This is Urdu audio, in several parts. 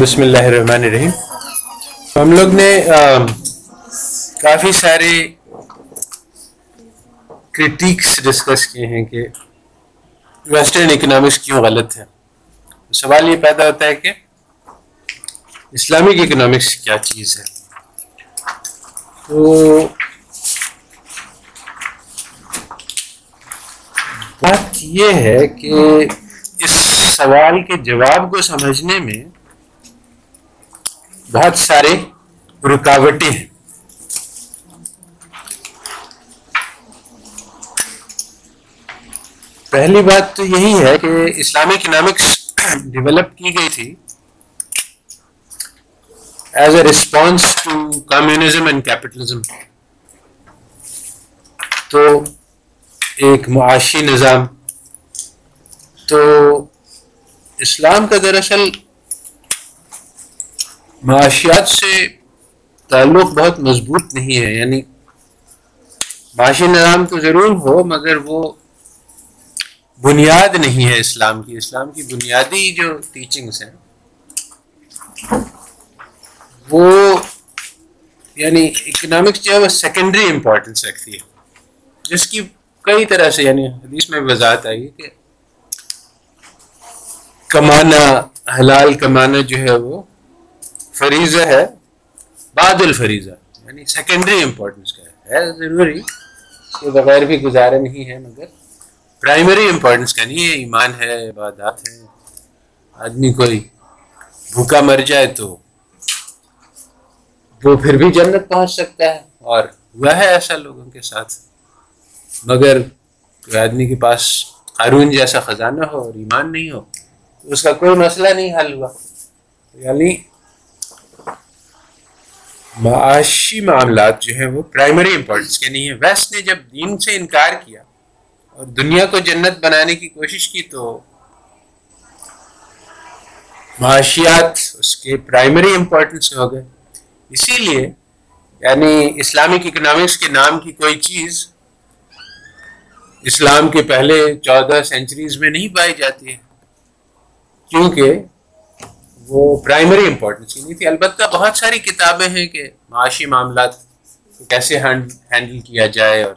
بسم اللہ الرحمن الرحیم۔ ہم لوگ نے کافی سارے کرٹیکس ڈسکس کیے ہیں کہ ویسٹرن اکنامکس کیوں غلط ہے۔ سوال یہ پیدا ہوتا ہے کہ اسلامک اکنامکس کیا چیز ہے؟ تو بات یہ ہے کہ اس سوال کے جواب کو سمجھنے میں بہت سارے رکاوٹیں ہیں۔ پہلی بات تو یہی ہے کہ اسلامک اکنامکس ڈیولپ کی گئی تھی۔ As a response to communism and capitalism تو ایک معاشی نظام۔ تو اسلام کا دراصل معاشیات سے تعلق بہت مضبوط نہیں ہے یعنی معاشی نظام تو ضرور ہو، مگر وہ بنیاد نہیں ہے اسلام کی۔ اسلام کی بنیادی جو ٹیچنگس ہیں، وہ یعنی اکنامکس جو ہے، وہ سیکنڈری امپورٹنس رکھتی ہے۔ جس کی کئی طرح سے یعنی حدیث میں وضاحت آئی کہ کمانا، حلال کمانا جو ہے، وہ فریضہ ہے۔ بعد الفریضہ یعنی سیکنڈری امپورٹنس کا ہے۔ ضروری، اس کے بغیر بھی گزارا نہیں ہے مگر پرائمری امپورٹنس کا نہیں ہے۔ ایمان ہے، عبادات ہے آدمی کوئی بھوکا مر جائے تو وہ پھر بھی جنت پہنچ سکتا ہے۔ اور ہوا ہے ایسا لوگوں کے ساتھ۔ مگر کوئی آدمی کے پاس قارون جیسا خزانہ ہو اور ایمان نہیں ہو اس کا کوئی مسئلہ نہیں حل ہوا۔ یعنی معاشی معاملات جو ہیں وہ پرائمری امپورٹنس کے نہیں ہیں۔ ویسٹ نے جب دین سے انکار کیا اور دنیا کو جنت بنانے کی کوشش کی تو معاشیات اس کے پرائمری امپورٹنس ہو گئے۔ اسی لیے یعنی اسلامک اکنامکس کے نام کی کوئی چیز اسلام کے پہلے چودہ سینچریز میں نہیں پائی جاتی ہے۔ کیونکہ وہ پرائمری امپورٹنس کی نہیں تھی. البتہ بہت ساری کتابیں ہیں کہ معاشی معاملات کو کیسے ہینڈل کیا جائے اور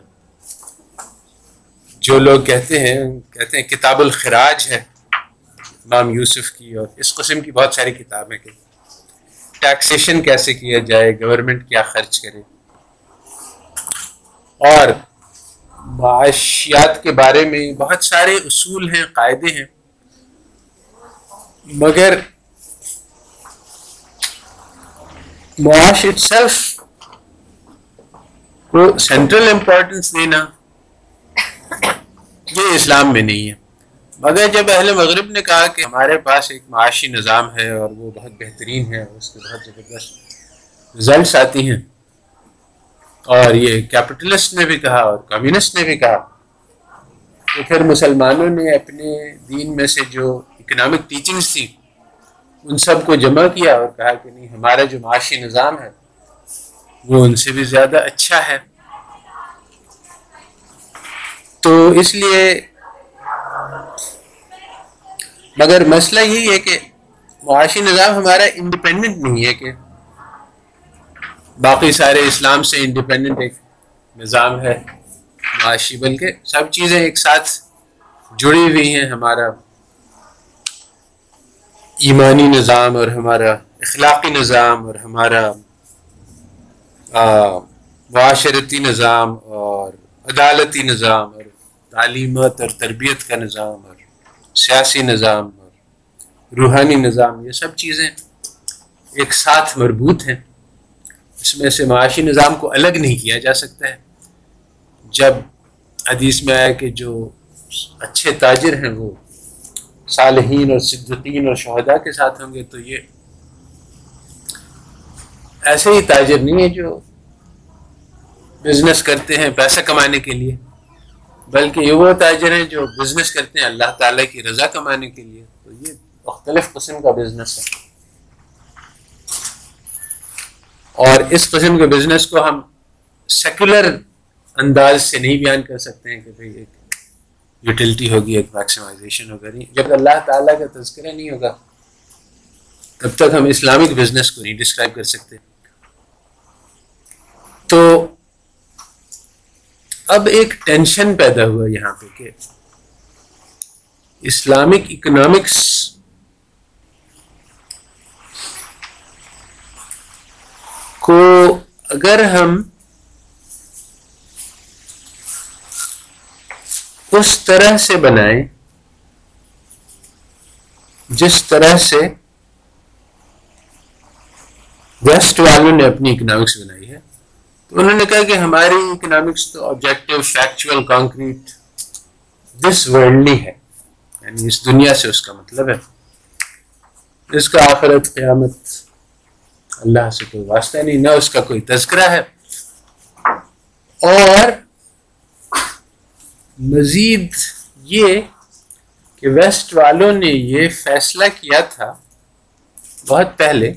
جو لوگ کہتے ہیں کہتے ہیں کتاب الخراج ہے، امام یوسف کی اور اس قسم کی بہت ساری کتابیں کہ ٹیکسیشن کیسے کیا جائے گورنمنٹ کیا خرچ کرے۔ اور معاشیات کے بارے میں بہت سارے اصول ہیں، قاعدے ہیں، مگر معاش اٹ سیلف کو سینٹرل امپورٹنس دینا یہ اسلام میں نہیں ہے مگر جب اہل مغرب نے کہا کہ ہمارے پاس ایک معاشی نظام ہے اور وہ بہت بہترین ہے اس کے بہت زبردست رزلٹس آتی ہیں اور یہ کیپٹلسٹ نے بھی کہا اور کمیونسٹ نے بھی کہا تو پھر مسلمانوں نے اپنے دین میں سے جو اکنامک ٹیچنگس تھی ان سب کو جمع کیا اور کہا کہ نہیں، ہمارا جو معاشی نظام ہے، وہ ان سے بھی زیادہ اچھا ہے۔ تو اس لیے مگر مسئلہ یہی ہے کہ معاشی نظام ہمارا انڈیپینڈنٹ نہیں ہے کہ باقی سارے اسلام سے انڈیپینڈنٹ ایک نظام ہے معاشی، بلکہ سب چیزیں ایک ساتھ جڑی ہوئی ہیں ہمارا ایمانی نظام اور ہمارا اخلاقی نظام اور ہمارا معاشرتی نظام اور عدالتی نظام اور تعلیمت اور تربیت کا نظام اور سیاسی نظام اور روحانی نظام، یہ سب چیزیں ایک ساتھ مربوط ہیں۔ اس میں سے معاشی نظام کو الگ نہیں کیا جا سکتا ہے۔ جب حدیث میں آیا کہ جو اچھے تاجر ہیں وہ صالحین اور صدقین اور شہداء کے ساتھ ہوں گے تو یہ ایسے ہی تاجر نہیں ہے جو بزنس کرتے ہیں پیسہ کمانے کے لیے، بلکہ یہ وہ تاجر ہیں جو بزنس کرتے ہیں اللہ تعالیٰ کی رضا کمانے کے لیے۔ تو یہ مختلف قسم کا بزنس ہے۔ اور اس قسم کے بزنس کو ہم سیکولر انداز سے نہیں بیان کر سکتے ہیں کہ بھئی ایک یوٹیلٹی ہوگی، ایک میکسیمائزیشن ہوگا نہیں جب اللہ تعالیٰ کا تذکرہ نہیں ہوگا، تب تک ہم اسلامک بزنس کو نہیں ڈسکرائب کر سکتے۔ تو اب ایک ٹینشن پیدا ہوا یہاں پہ کہ اسلامک اکنامکس کو اگر ہم اس طرح سے بنائیں جس طرح سے ویسٹ والوں نے اپنی اکنامکس بنائی ہے۔ تو انہوں نے کہا کہ ہماری اکنامکس تو objective factual concrete this worldly ہے۔ یعنی اس دنیا سے اس کا مطلب ہے۔ اس کا آخرت قیامت اللہ سے کوئی واسطہ نہیں، نہ اس کا کوئی تذکرہ ہے۔ اور مزید یہ کہ ویسٹ والوں نے یہ فیصلہ کیا تھا بہت پہلے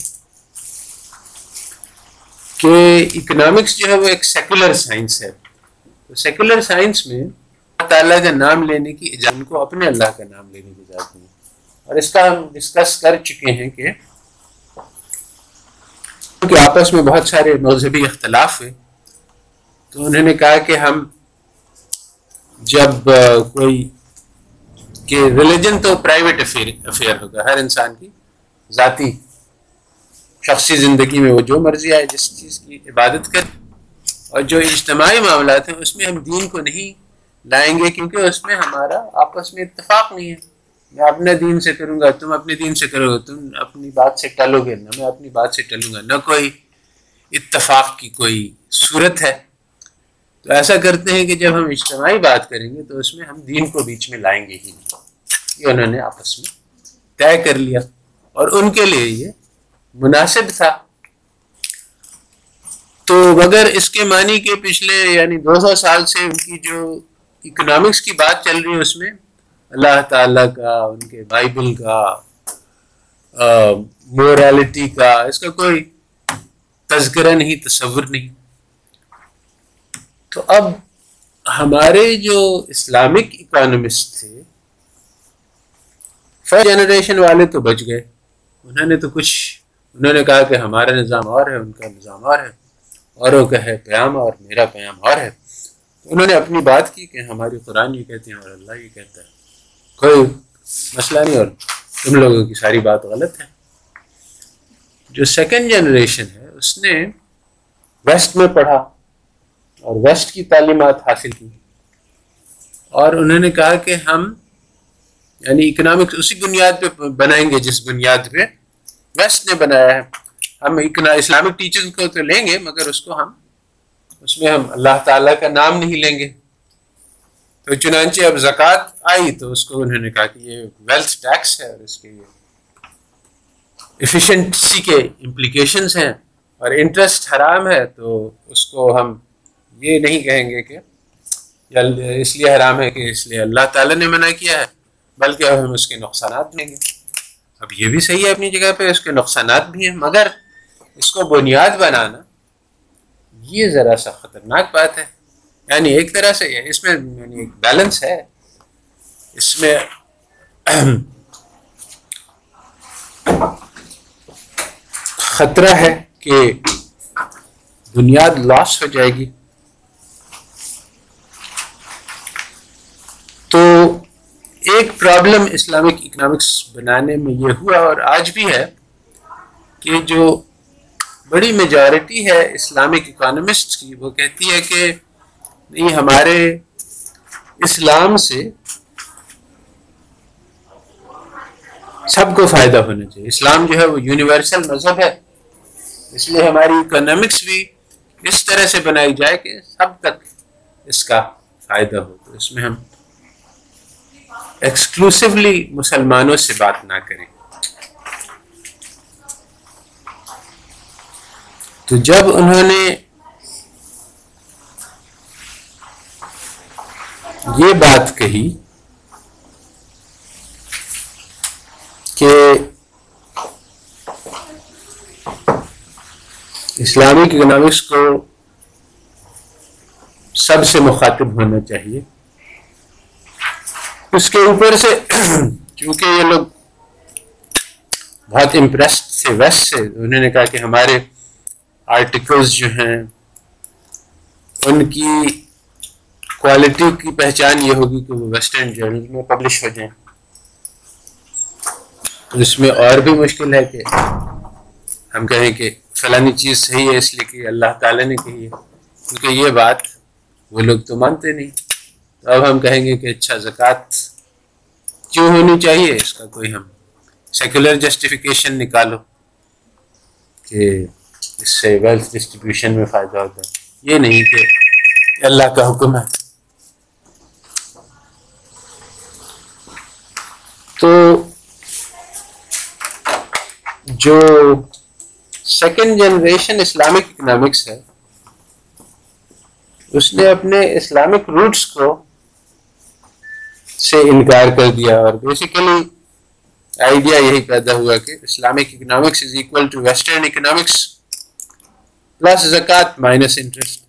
کہ اکنامکس جو ہے وہ ایک سیکولر سائنس ہے۔ تو سیکولر سائنس میں اللہ تعالیٰ کا نام لینے کی اجازت کو اپنے اللہ کا نام لینے کی اجازت نہیں۔ اور اس کا ہم ڈسکس کر چکے ہیں کہ کہ آپس میں بہت سارے مذہبی اختلاف ہوئے، تو انہوں نے کہا کہ ہم جب کوئی کہ ریلیجن تو پرائیویٹ افیئر ہوگا، ہر انسان کی ذاتی شخصی زندگی میں وہ جو مرضی آئے، جس چیز کی عبادت کر اور جو اجتماعی معاملات ہیں، اس میں ہم دین کو نہیں لائیں گے، کیونکہ اس میں ہمارا آپس میں اتفاق نہیں ہے۔ میں اپنے دین سے کروں گا، تم اپنے دین سے کرو گے، تم اپنی بات سے ٹلو گے، نہ میں اپنی بات سے ٹلوں گا۔ نہ کوئی اتفاق کی کوئی صورت ہے۔ تو ایسا کرتے ہیں کہ جب ہم اجتماعی بات کریں گے تو اس میں ہم دین کو بیچ میں لائیں گے ہی نہیں۔ یہ انہوں نے آپس میں طے کر لیا۔ اور ان کے لیے یہ مناسب تھا۔ تو مگر اس کے معنی کے پچھلے یعنی دو سو سال سے ان کی جو اکنامکس کی بات چل رہی ہے اس میں، اللہ تعالیٰ کا، ان کے بائبل کا مورالٹی کا، اس کا کوئی تذکرہ نہیں، تصور نہیں۔ تو اب ہمارے جو اسلامک اکانومسٹ تھے فرسٹ جنریشن والے تو بچ گئے۔ انہوں نے تو کچھ، انہوں نے کہا کہ ہمارا نظام اور ہے، ان کا نظام اور ہے۔ اوروں کا ہے پیام اور میرا پیام اور ہے۔ انہوں نے اپنی بات کی کہ ہماری قرآن یہ کہتے ہیں اور اللہ یہ کہتا ہے۔ کوئی مسئلہ نہیں، اور تم لوگوں کی ساری بات غلط ہے۔ جو سیکنڈ جنریشن ہے، اس نے ویسٹ میں پڑھا۔ اور ویسٹ کی تعلیمات حاصل کی۔ اور انہوں نے کہا کہ ہم یعنی اکنامکس اسی بنیاد پہ بنائیں گے جس بنیاد پہ ویسٹ نے بنایا ہے۔ ہم اسلامک ٹیچرز کو تو لیں گے، مگر اس کو ہم، اس میں ہم اللہ تعالیٰ کا نام نہیں لیں گے۔ تو چنانچہ اب زکوٰۃ آئی تو اس کو انہوں نے کہا کہ یہ ویلتھ ٹیکس ہے اور اس کے یہ ایفیشنسی کے امپلیکیشنس ہیں۔ اور انٹرسٹ حرام ہے تو اس کو ہم یہ نہیں کہیں گے کہ اس لیے حرام ہے کہ اس لیے اللہ تعالیٰ نے منع کیا ہے، بلکہ اب ہم اس کے نقصانات لیں گے۔ اب یہ بھی صحیح ہے اپنی جگہ پہ، اس کے نقصانات بھی ہیں، مگر اس کو بنیاد بنانا یہ ذرا سا خطرناک بات ہے۔ یعنی ایک طرح سے اس میں یعنی ایک بیلنس ہے۔ اس میں خطرہ ہے کہ بنیاد لاس ہو جائے گی۔ تو ایک پرابلم اسلامک اکنامکس بنانے میں یہ ہوا اور آج بھی ہے کہ جو بڑی میجارٹی ہے اسلامک اکانومسٹ کی، وہ کہتی ہے کہ نہیں، ہمارے اسلام سے سب کو فائدہ ہونا چاہیے۔ اسلام جو ہے وہ یونیورسل مذہب ہے۔ اس لیے ہماری اکنامکس بھی اس طرح سے بنائی جائے کہ سب تک اس کا فائدہ ہو۔ تو اس میں ہم ایکسکلوسولی مسلمانوں سے بات نہ کریں۔ تو جب انہوں نے یہ بات کہی کہ اسلامک اکنامکس کو سب سے مخاطب ہونا چاہیے۔ اس کے اوپر سے، چونکہ یہ لوگ بہت امپریسڈ سے ویسٹ سے انہوں نے کہا کہ ہمارے آرٹیکلز جو ہیں، ان کی کوالٹی کی پہچان یہ ہوگی کہ وہ ویسٹرن جرنل میں پبلش ہو جائیں۔ اس میں اور بھی مشکل ہے کہ ہم کہیں کہ فلانی چیز صحیح ہے، اس لیے کہ اللہ تعالیٰ نے کہی ہے۔ کیونکہ یہ بات وہ لوگ تو مانتے نہیں۔ اب ہم کہیں گے کہ اچھا زکوٰۃ کیوں ہونی چاہیے؟ اس کا کوئی ہم سیکولر جسٹیفیکیشن نکالو کہ اس سے ویلتھ ڈسٹریبیوشن میں فائدہ ہوتا ہے۔ یہ نہیں کہ اللہ کا حکم ہے۔ تو جو سیکنڈ جنریشن اسلامک اکنامکس ہے، اس نے اپنے اسلامک روٹس کو سے انکار کر دیا اور بیسیکلی آئیڈیا یہی پیدا ہوا کہ Islamic economics is equal to western economics plus زکات مائنس انٹرسٹ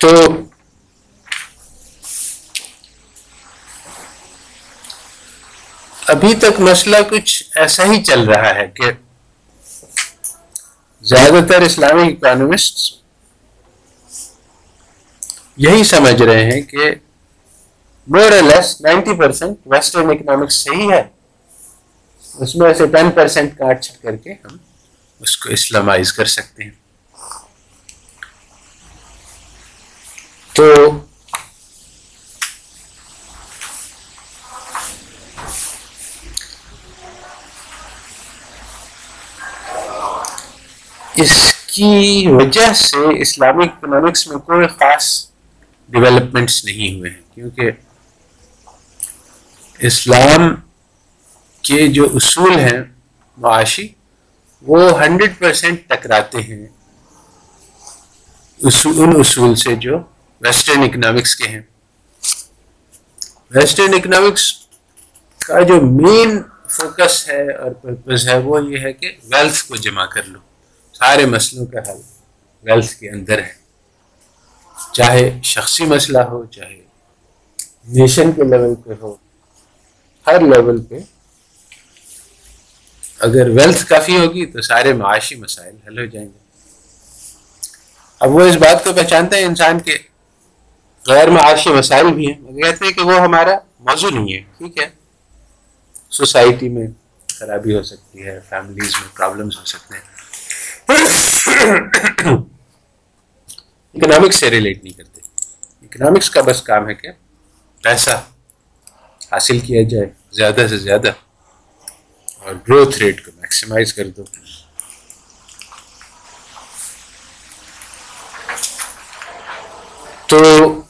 تو ابھی تک مسئلہ کچھ ایسا ہی چل رہا ہے کہ زیادہ تر اسلامی اکانومسٹ یہی سمجھ رہے ہیں کہ more less ninety percent western economics صحیح ہے اس میں سے ٹین پرسینٹ کاٹ چھٹ کر کے ہم اس کو اسلامائز کر سکتے ہیں تو اس کی وجہ سے اسلامک اکنامکس میں کوئی خاص ڈیولپمنٹس نہیں ہوئے ہیں، کیونکہ اسلام کے جو اصول ہیں معاشی، وہ ہنڈریڈ پرسینٹ ٹکراتے ہیں۔ ان اصول سے جو ویسٹرن اکنامکس کے ہیں۔ ویسٹرن اکنامکس کا جو مین فوکس ہے اور پرپز ہے وہ یہ ہے کہ ویلتھ کو جمع کر لو۔ سارے مسئلوں کا حل ویلتھ کے اندر ہے۔ چاہے شخصی مسئلہ ہو، چاہے نیشن کے لیول پہ ہو، ہر لیول پہ اگر ویلتھ کافی ہوگی تو سارے معاشی مسائل حل ہو جائیں گے۔ اب وہ اس بات کو پہچانتے ہیں انسان کے۔ غیر معاشی مسائل بھی ہیں۔ وہ کہتے ہیں کہ وہ ہمارا موضوع نہیں ہے، ٹھیک ہے۔ سوسائٹی میں خرابی ہو سکتی ہے، فیملیز میں پرابلمس ہو سکتے ہیں۔ اکنامکس سے ریلیٹ نہیں کرتے. اکنامکس کا بس کام ہے کہ پیسہ حاصل کیا جائے، زیادہ سے زیادہ، اور گروتھ ریٹ کو میکسیمائز کر دو. تو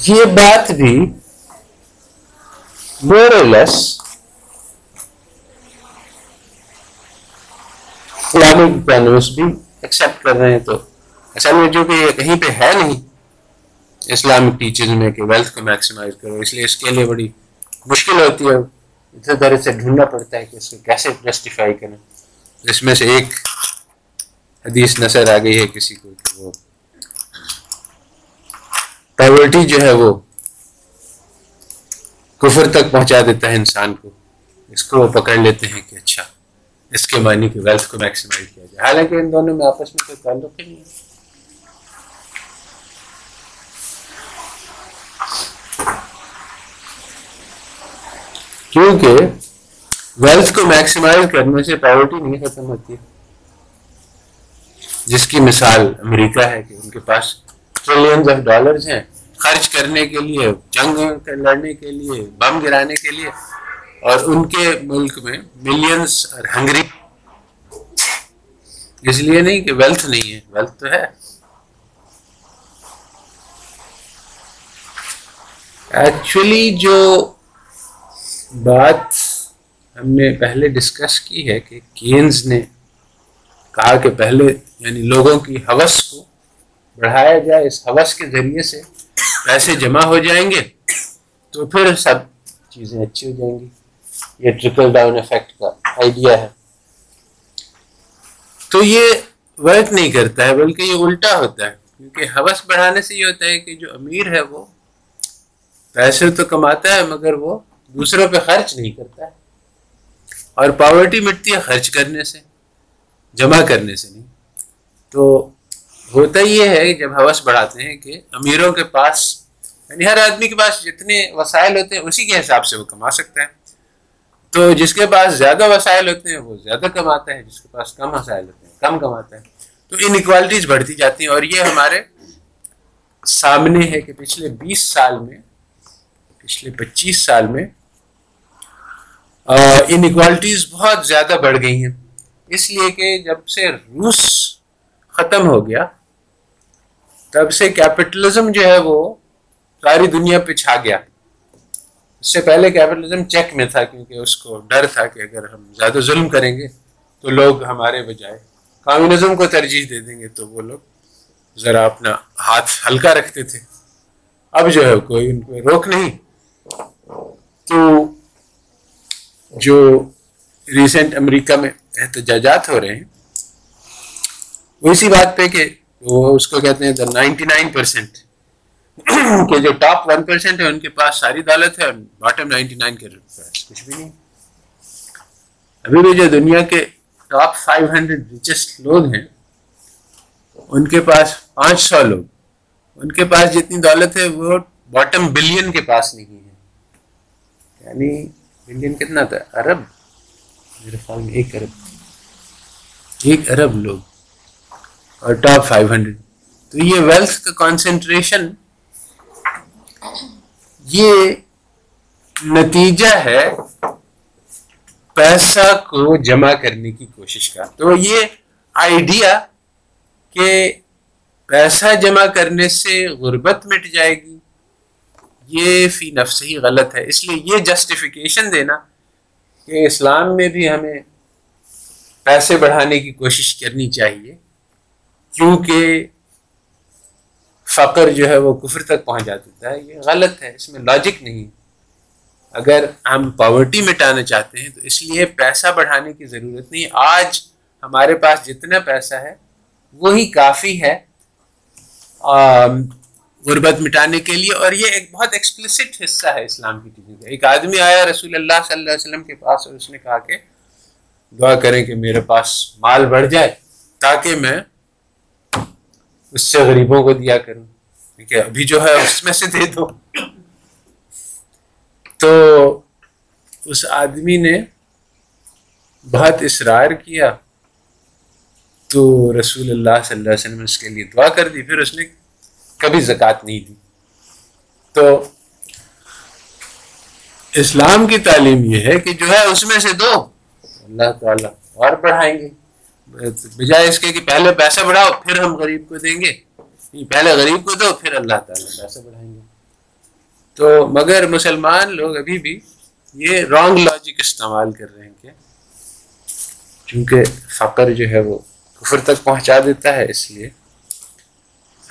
یہ بات بھی مور لیس اسلامک بھی ایکسیپٹ کر رہے ہیں تو اصل میں جو کہ یہ کہیں پہ ہے نہیں اسلامک ٹیچرز میں کہ ویلتھ کو میکسیمائز کرو اس لیے اس کے لیے بڑی مشکل ہوتی ہے ادھر ادھر سے ڈھونڈنا پڑتا ہے کہ اس کو کیسے جسٹیفائی کریں اس میں سے ایک حدیث نظر آ گئی ہے کسی کو کہ وہ پاورٹی جو ہے وہ کفر تک پہنچا دیتا ہے انسان کو اس کو وہ پکڑ لیتے ہیں کہ اچھا اس کے معنی کی ویلتھ کو میکسیمائز کیا جائے۔ حالانکہ ان دونوں میں آپس میں کوئی تعلق ہی نہیں ہے۔ کیونکہ ویلتھ کو میکسیمائز کرنے سے پاورٹی نہیں ختم ہوتی۔ جس کی مثال امریکہ ہے کہ ان کے پاس ٹریلینز آف ڈالرز ہیں۔ خرچ کرنے کے لیے، جنگ لڑنے کے لیے، بم گرانے کے لیے اور ان کے ملک میں ملینس اور ہنگری اس لیے نہیں کہ ویلتھ نہیں ہے ویلتھ تو ہے۔ ایکچولی جو بات ہم نے پہلے ڈسکس کی ہے کہ کینز نے کہا کہ پہلے یعنی لوگوں کی حوث کو بڑھایا جائے، اس حوث کے ذریعے سے پیسے جمع ہو جائیں گے تو پھر سب چیزیں اچھی ہو جائیں گی۔ یہ ٹرپل ڈاؤن افیکٹ کا آئیڈیا ہے۔ تو یہ ورک نہیں کرتا ہے، بلکہ یہ الٹا ہوتا ہے۔ کیونکہ حوث بڑھانے سے یہ ہوتا ہے کہ جو امیر ہے وہ پیسے تو کماتا ہے، مگر وہ دوسروں پہ خرچ نہیں کرتا ہے۔ اور پاورٹی مٹتی ہے خرچ کرنے سے، جمع کرنے سے نہیں۔ تو ہوتا یہ ہے، جب حوث بڑھاتے ہیں کہ امیروں کے پاس یعنی ہر آدمی کے پاس جتنے وسائل ہوتے ہیں، اسی کے حساب سے وہ کما سکتا ہے۔ تو جس کے پاس زیادہ وسائل ہوتے ہیں، وہ زیادہ کماتا ہے جس کے پاس کم وسائل ہوتے ہیں، کم کماتا ہے تو انکوالٹیز بڑھتی جاتی ہیں اور یہ ہمارے سامنے ہے کہ پچھلے بیس سال میں، پچھلے پچیس سال میں انکوالٹیز بہت زیادہ بڑھ گئی ہیں۔ اس لیے کہ جب سے روس ختم ہو گیا، تب سے کیپٹلزم جو ہے وہ ساری دنیا پہ چھا گیا۔ اس سے پہلے کیپٹلزم چیک میں تھا کیونکہ اس کو ڈر تھا کہ اگر ہم زیادہ ظلم کریں گے تو لوگ ہمارے بجائے کمیونزم کو ترجیح دے دیں گے تو وہ لوگ ذرا اپنا ہاتھ ہلکا رکھتے تھے۔ اب جو ہے کوئی ان کو روک نہیں۔ تو جو ریسنٹ امریکہ میں احتجاجات ہو رہے ہیں، وہ اسی بات پہ کہ وہ اس کو کہتے ہیں دا نائنٹی نائن پرسینٹ کہ جو ٹاپ ون پرسینٹ ہے ان کے پاس ساری دولت ہے اور باٹم نائنٹی نائن کے پاس کچھ بھی نہیں۔ ابھی بھی جو دنیا کے ٹاپ فائیو ہنڈریڈ ریچسٹ لوگ ہیں، ان کے پاس پانچ سو لوگ۔ ان کے پاس جتنی دولت ہے، وہ باٹم بلین کے پاس نہیں ہے۔ یعنی بلین کتنا تھا؟ ارب۔ میرے خیال میں ایک ارب۔ ایک ارب لوگ۔ اور ٹاپ فائیو ہنڈریڈ تو یہ ویلتھ کا کانسنٹریشن یہ نتیجہ ہے پیسہ کو جمع کرنے کی کوشش کا۔ تو یہ آئیڈیا کہ پیسہ جمع کرنے سے غربت مٹ جائے گی، یہ فی نفس ہی غلط ہے۔ اس لیے یہ جسٹیفیکیشن دینا کہ اسلام میں بھی ہمیں پیسے بڑھانے کی کوشش کرنی چاہیے، کیونکہ فقر جو ہے وہ کفر تک پہنچ جاتا ہے، یہ غلط ہے، اس میں لاجک نہیں اگر ہم پاورٹی مٹانا چاہتے ہیں تو اس لیے پیسہ بڑھانے کی ضرورت نہیں۔ آج ہمارے پاس جتنا پیسہ ہے، وہی کافی ہے غربت مٹانے کے لیے۔ اور یہ ایک بہت ایکسپلسٹ حصہ ہے اسلام کی ٹیچنگ کا۔ ایک آدمی آیا رسول اللہ صلی اللہ علیہ وسلم کے پاس اور اس نے کہا کہ دعا کریں کہ میرے پاس مال بڑھ جائے تاکہ میں اس سے غریبوں کو دیا کروں۔ ٹھیک ہے، ابھی جو ہے اس میں سے دے دو۔ تو اس آدمی نے بہت اصرار کیا۔ تو رسول اللہ صلی اللہ علیہ وسلم اس کے لیے دعا کر دی، پھر اس نے کبھی زکوٰۃ نہیں دی۔ تو اسلام کی تعلیم یہ ہے کہ جو ہے اس میں سے دو۔ اللہ تعالیٰ اور بڑھائیں گے۔ بجائے اس کے کہ پہلے پیسہ بڑھاؤ، پھر ہم غریب کو دیں گے۔ پہلے غریب کو دو، پھر اللہ تعالیٰ پیسے بڑھائیں گے۔ تو مگر مسلمان لوگ ابھی بھی یہ رانگ لاجک استعمال کر رہے ہیں کہ چونکہ فقر جو ہے وہ کفر تک پہنچا دیتا ہے، اس لیے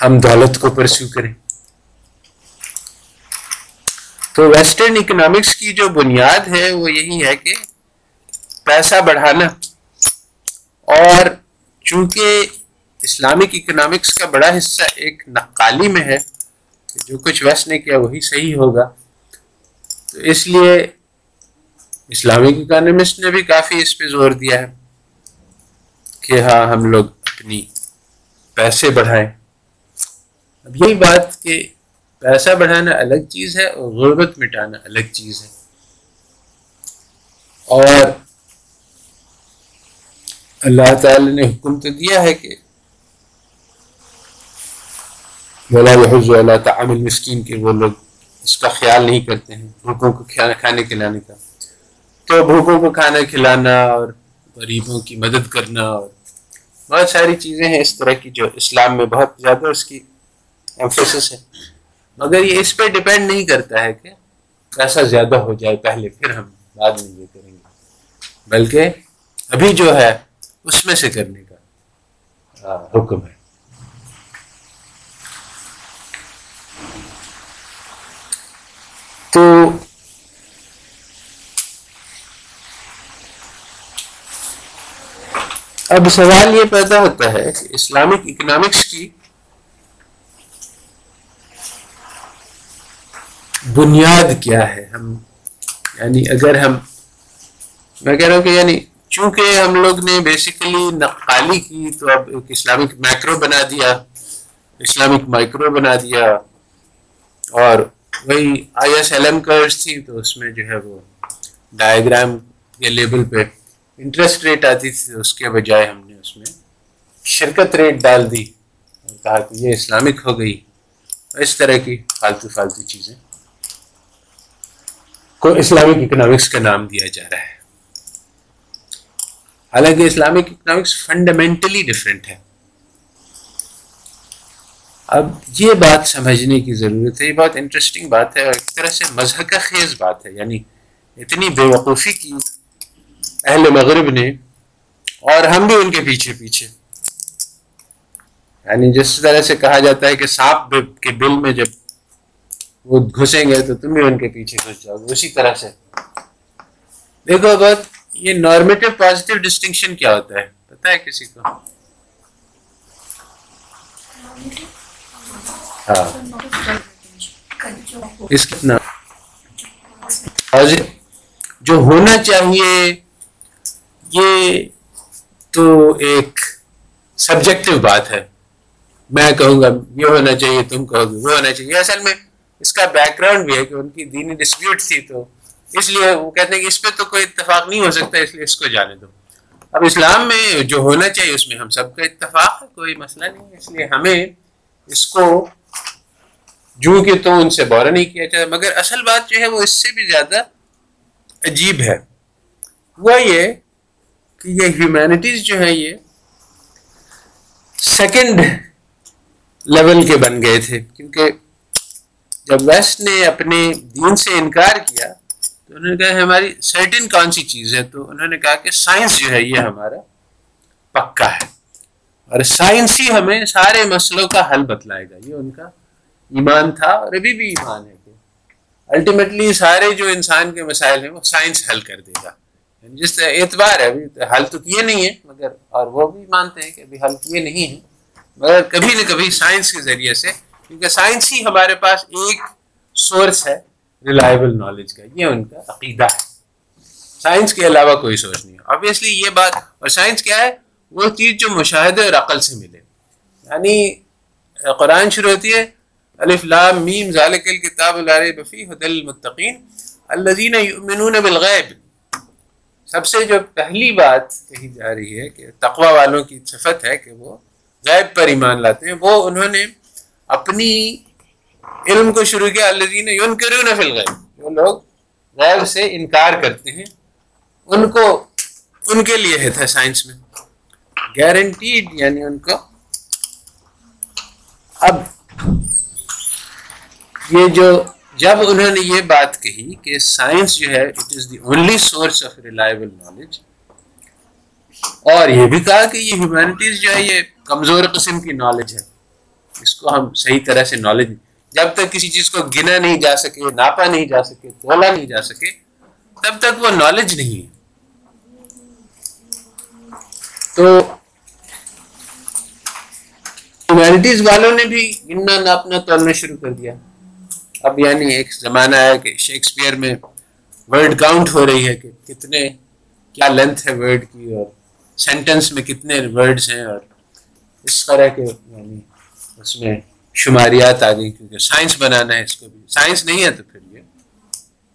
ہم دولت کو پرسیو کریں۔ تو ویسٹرن اکنامکس کی جو بنیاد ہے، وہ یہی ہے کہ پیسہ بڑھانا۔ اور چونکہ اسلامک اکنامکس کا بڑا حصہ ایک نقالی میں ہے جو کچھ ویسٹ نے کیا وہی صحیح ہوگا، تو اس لیے اسلامک اکانومسٹ نے بھی کافی اس پہ زور دیا ہے کہ ہاں ہم لوگ اپنی پیسے بڑھائیں۔ اب یہی بات کہ پیسہ بڑھانا الگ چیز ہے اور غربت مٹانا الگ چیز ہے۔ اور اللہ تعالی نے حکم تو دیا ہے کہ تعامل مسکین کے وہ لوگ اس کا خیال نہیں کرتے ہیں، بھوکوں کو کھانے کھلانے کا۔ تو بھوکوں کو کھانا کھلانا اور غریبوں کی مدد کرنا اور بہت ساری چیزیں ہیں اس طرح کی جو اسلام میں بہت زیادہ اس کی ایمفیسس ہے۔ مگر یہ اس پہ ڈپینڈ نہیں کرتا ہے کہ پیسہ زیادہ ہو جائے پہلے، پھر ہم بعد میں یہ کریں گے۔ بلکہ ابھی جو ہے اس میں سے کرنے کا۔ ہاں، حکم ہے۔ تو اب سوال یہ پیدا ہوتا ہے کہ اسلامک اکنامکس کی بنیاد کیا ہے؟ ہم یعنی اگر ہم، میں کہہ رہا ہوں کہ یعنی چونکہ ہم لوگ نے بیسیکلی نقالی کی تو اب ایک اسلامک میکرو بنا دیا، اسلامک مائکرو بنا دیا۔ اور وہی I S L M curves تھی تو اس میں جو ہے وہ ڈائیگرام کے لیبل پہ انٹرسٹ ریٹ آتی تھی، اس کے بجائے ہم نے اس میں شرکت ریٹ ڈال دی۔ اور کہا کہ یہ اسلامک ہو گئی۔ اس طرح کی فالتو فالتو چیزیں۔ کو اسلامک اکنامکس کا نام دیا جا رہا ہے۔ حالانکہ اسلامک اکنامکس فنڈامنٹلی ڈفرینٹ ہے۔ اب یہ بات سمجھنے کی ضرورت ہے، یہ بہت انٹرسٹنگ بات ہے اور ایک طرح سے مذہق خیز بات ہے۔ یعنی اتنی بے وقوفی کی اہل مغرب نے اور ہم بھی ان کے پیچھے پیچھے۔ یعنی جس طرح سے کہا جاتا ہے کہ سانپ کے بل میں جب وہ گھسیں گے تو تم بھی ان کے پیچھے گھس جاؤ گے۔ اسی طرح سے۔ دیکھو بات یہ نارمیٹو پازیٹیو ڈسٹنکشن کیا ہوتا ہے؟ پتا ہے کسی کو؟ ہاں۔ اس کتنا جی، جو ہونا چاہیے، یہ تو ایک سبجیکٹو بات ہے۔ میں کہوں گا، یہ ہونا چاہیے، تم کہو گے، وہ ہونا چاہیے۔ اصل میں اس کا بیک گراؤنڈ بھی ہے کہ ان کی دینی ڈسپیوٹ تھی تو اس لیے وہ کہتے ہیں کہ اس پہ تو کوئی اتفاق نہیں ہو سکتا، اس لیے اس کو جانے دو۔ اب اسلام میں جو ہونا چاہیے، اس میں ہم سب کا اتفاق ہے، کوئی مسئلہ نہیں ہے۔ اس لیے ہمیں اس کو جو کہ تو ان سے بورا نہیں کیا جائے، مگر اصل بات جو ہے، وہ اس سے بھی زیادہ عجیب ہے۔ وہ یہ کہ یہ ہیومینٹیز جو ہیں، یہ سیکنڈ لیول کے بن گئے تھے۔ کیونکہ جب ویسٹ نے اپنے دین سے انکار کیا تو انہوں نے کہا ہماری سرٹن کون سی چیز ہے؟ تو انہوں نے کہا کہ سائنس جو ہے یہ ہمارا پکا ہے۔ اور سائنس ہی ہمیں سارے مسئلوں کا حل بتلائے گا۔ یہ ان کا ایمان تھا اور ابھی بھی ایمان ہے کہ الٹیمیٹلی سارے جو انسان کے مسائل ہیں وہ سائنس حل کر دے گا۔ یعنی جس اعتبار ہے، ابھی حل تو کیے نہیں ہیں، مگر اور وہ بھی مانتے ہیں کہ ابھی حل کیے نہیں ہیں۔ مگر کبھی نہ کبھی سائنس کے ذریعے سے، کیونکہ سائنس ہی ہمارے پاس ایک سورس ہے۔ ریلائبل نالج کا، یہ ان کا عقیدہ ہے۔ سائنس کے علاوہ کوئی سوچ نہیں ہے۔ آبویسلی یہ بات، اور سائنس کیا ہے؟ وہ چیز جو مشاہدے اور عقل سے ملے۔ یعنی قرآن شروع ہوتی ہے، الف لام میم، ذالک الکتاب بفی حد المتقین۔ الذین یؤمنون بالغیب۔ سب سے جو پہلی بات کہی جا رہی ہے کہ تقوی والوں کی صفت ہے کہ وہ غیب پر ایمان لاتے ہیں، وہ انہوں نے اپنی علم کو شروع کیا، الذین یونکرون فی الغیب۔ جو لوگ غیب سے انکار کرتے ہیں۔ ان کو، ان کے لیے ہے تھا سائنس میں۔ گارنٹیڈ یعنی ان کو۔ اب یہ جو، جب انہوں نے یہ بات کہی کہ سائنس جو ہے it is the only source of reliable knowledge اور یہ بھی کہا کہ یہ ہیومینٹیز جو ہے، یہ کمزور قسم کی نالج ہے۔ اس کو ہم صحیح طرح سے نالج جب تک کسی چیز کو گنا نہیں جا سکے، ناپا نہیں جا سکے، تولا نہیں جا سکے، تب تک وہ نالج نہیں ہے۔ تو ہیومینٹیز والوں نے بھی گننا، ناپنا، تولنا شروع کر دیا۔ اب یعنی ایک زمانہ ہے کہ شیکسپیئر میں ورڈ کاؤنٹ ہو رہی ہے کہ کتنے، کیا لینتھ ہے ورڈ کی اور سینٹنس میں کتنے ورڈز ہیں اور اس طرح کے یعنی اس میں شماریات آ گئی کیونکہ سائنس بنانا ہے اس کو بھی۔ سائنس نہیں ہے تو پھر یہ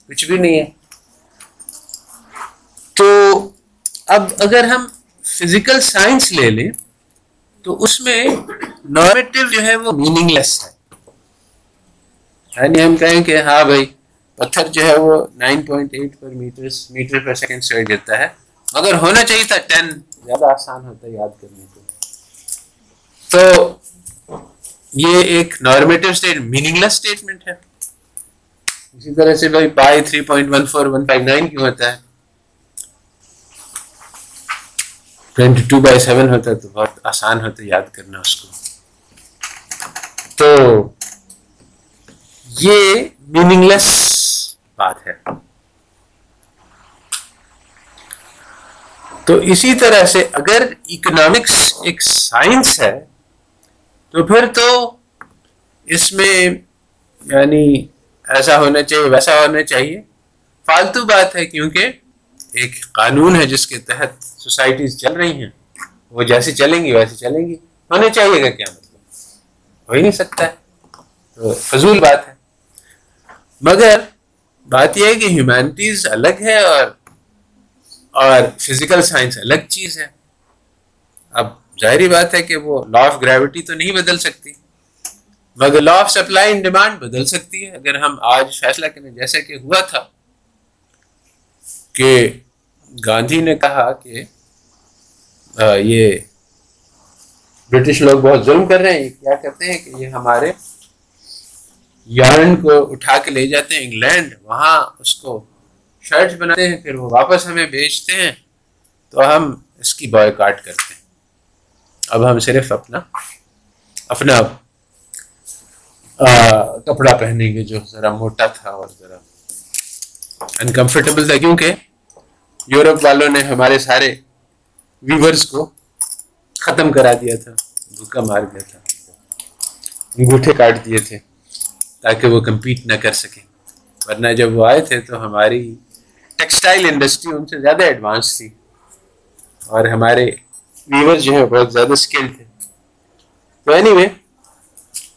کچھ بھی نہیں ہے۔ تو اب اگر ہم فزیکل سائنس لے لیں، تو اس میں نارمیٹو جو ہے وہ میننگ لیس ہے۔ یعنی ہم کہیں کہ ہاں بھائی، پتھر جو ہے وہ nine point eight per meter meter per second سے گرتا ہے۔ مگر ہونا چاہیے تھا ٹین زیادہ آسان ہوتا ہے یاد کرنے کو۔ تو یہ ایک normative state meaningless statement ہے۔ اسی طرح سے بھائی pi three point one four one nine کیوں ہوتا ہے؟ ٹوینٹی ٹو بائی سیون ہوتا ہے تو بہت آسان ہوتا ہے یاد کرنا اس کو۔ تو یہ میننگ لیس بات ہے۔ تو اسی طرح سے اگر اکنامکس ایک سائنس ہے تو پھر تو اس میں یعنی ایسا ہونا چاہیے، ویسا ہونا چاہیے۔ فالتو بات ہے کیونکہ ایک قانون ہے جس کے تحت سوسائٹیز چل رہی ہیں۔ وہ جیسے چلیں گی ویسے چلیں گی۔ ہونے چاہیے گا کیا مطلب؟ ہو ہی نہیں سکتا ہے۔ تو فضول بات ہے۔ مگر بات یہ ہے کہ ہیومینٹیز الگ ہے اور اور فزیکل سائنس الگ چیز ہے۔ اب ظاہری بات ہے کہ وہ لا آف گریوٹی تو نہیں بدل سکتی، مگر law of supply and demand بدل سکتی ہے۔ اگر ہم آج فیصلہ کریں، جیسا کہ ہوا تھا کہ گاندھی نے کہا کہ یہ برٹش لوگ بہت ظلم کر رہے ہیں۔ یہ کیا کہتے ہیں کہ یہ ہمارے یارن کو اٹھا کے لے جاتے ہیں انگلینڈ۔ وہاں اس کو شرٹ بناتے ہیں، پھر وہ واپس ہمیں بیچتے ہیں۔ تو ہم اس کی بوائے کاٹ کرتے ہیں۔ اب ہم صرف اپنا اپنا کپڑا پہنیں گے جو ذرا موٹا تھا اور ذرا انکمفرٹیبل تھا، کیونکہ یورپ والوں نے ہمارے سارے ویورز کو ختم کرا دیا تھا بھوکا مار گیا تھا، انگوٹھے کاٹ دیے تھے تاکہ وہ کمپیٹ نہ کر سکیں۔ ورنہ جب وہ آئے تھے تو ہماری ٹیکسٹائل انڈسٹری ان سے زیادہ ایڈوانس تھی اور ہمارے ویورز جو ہیں بہت زیادہ اسکل تھے تو اینی وے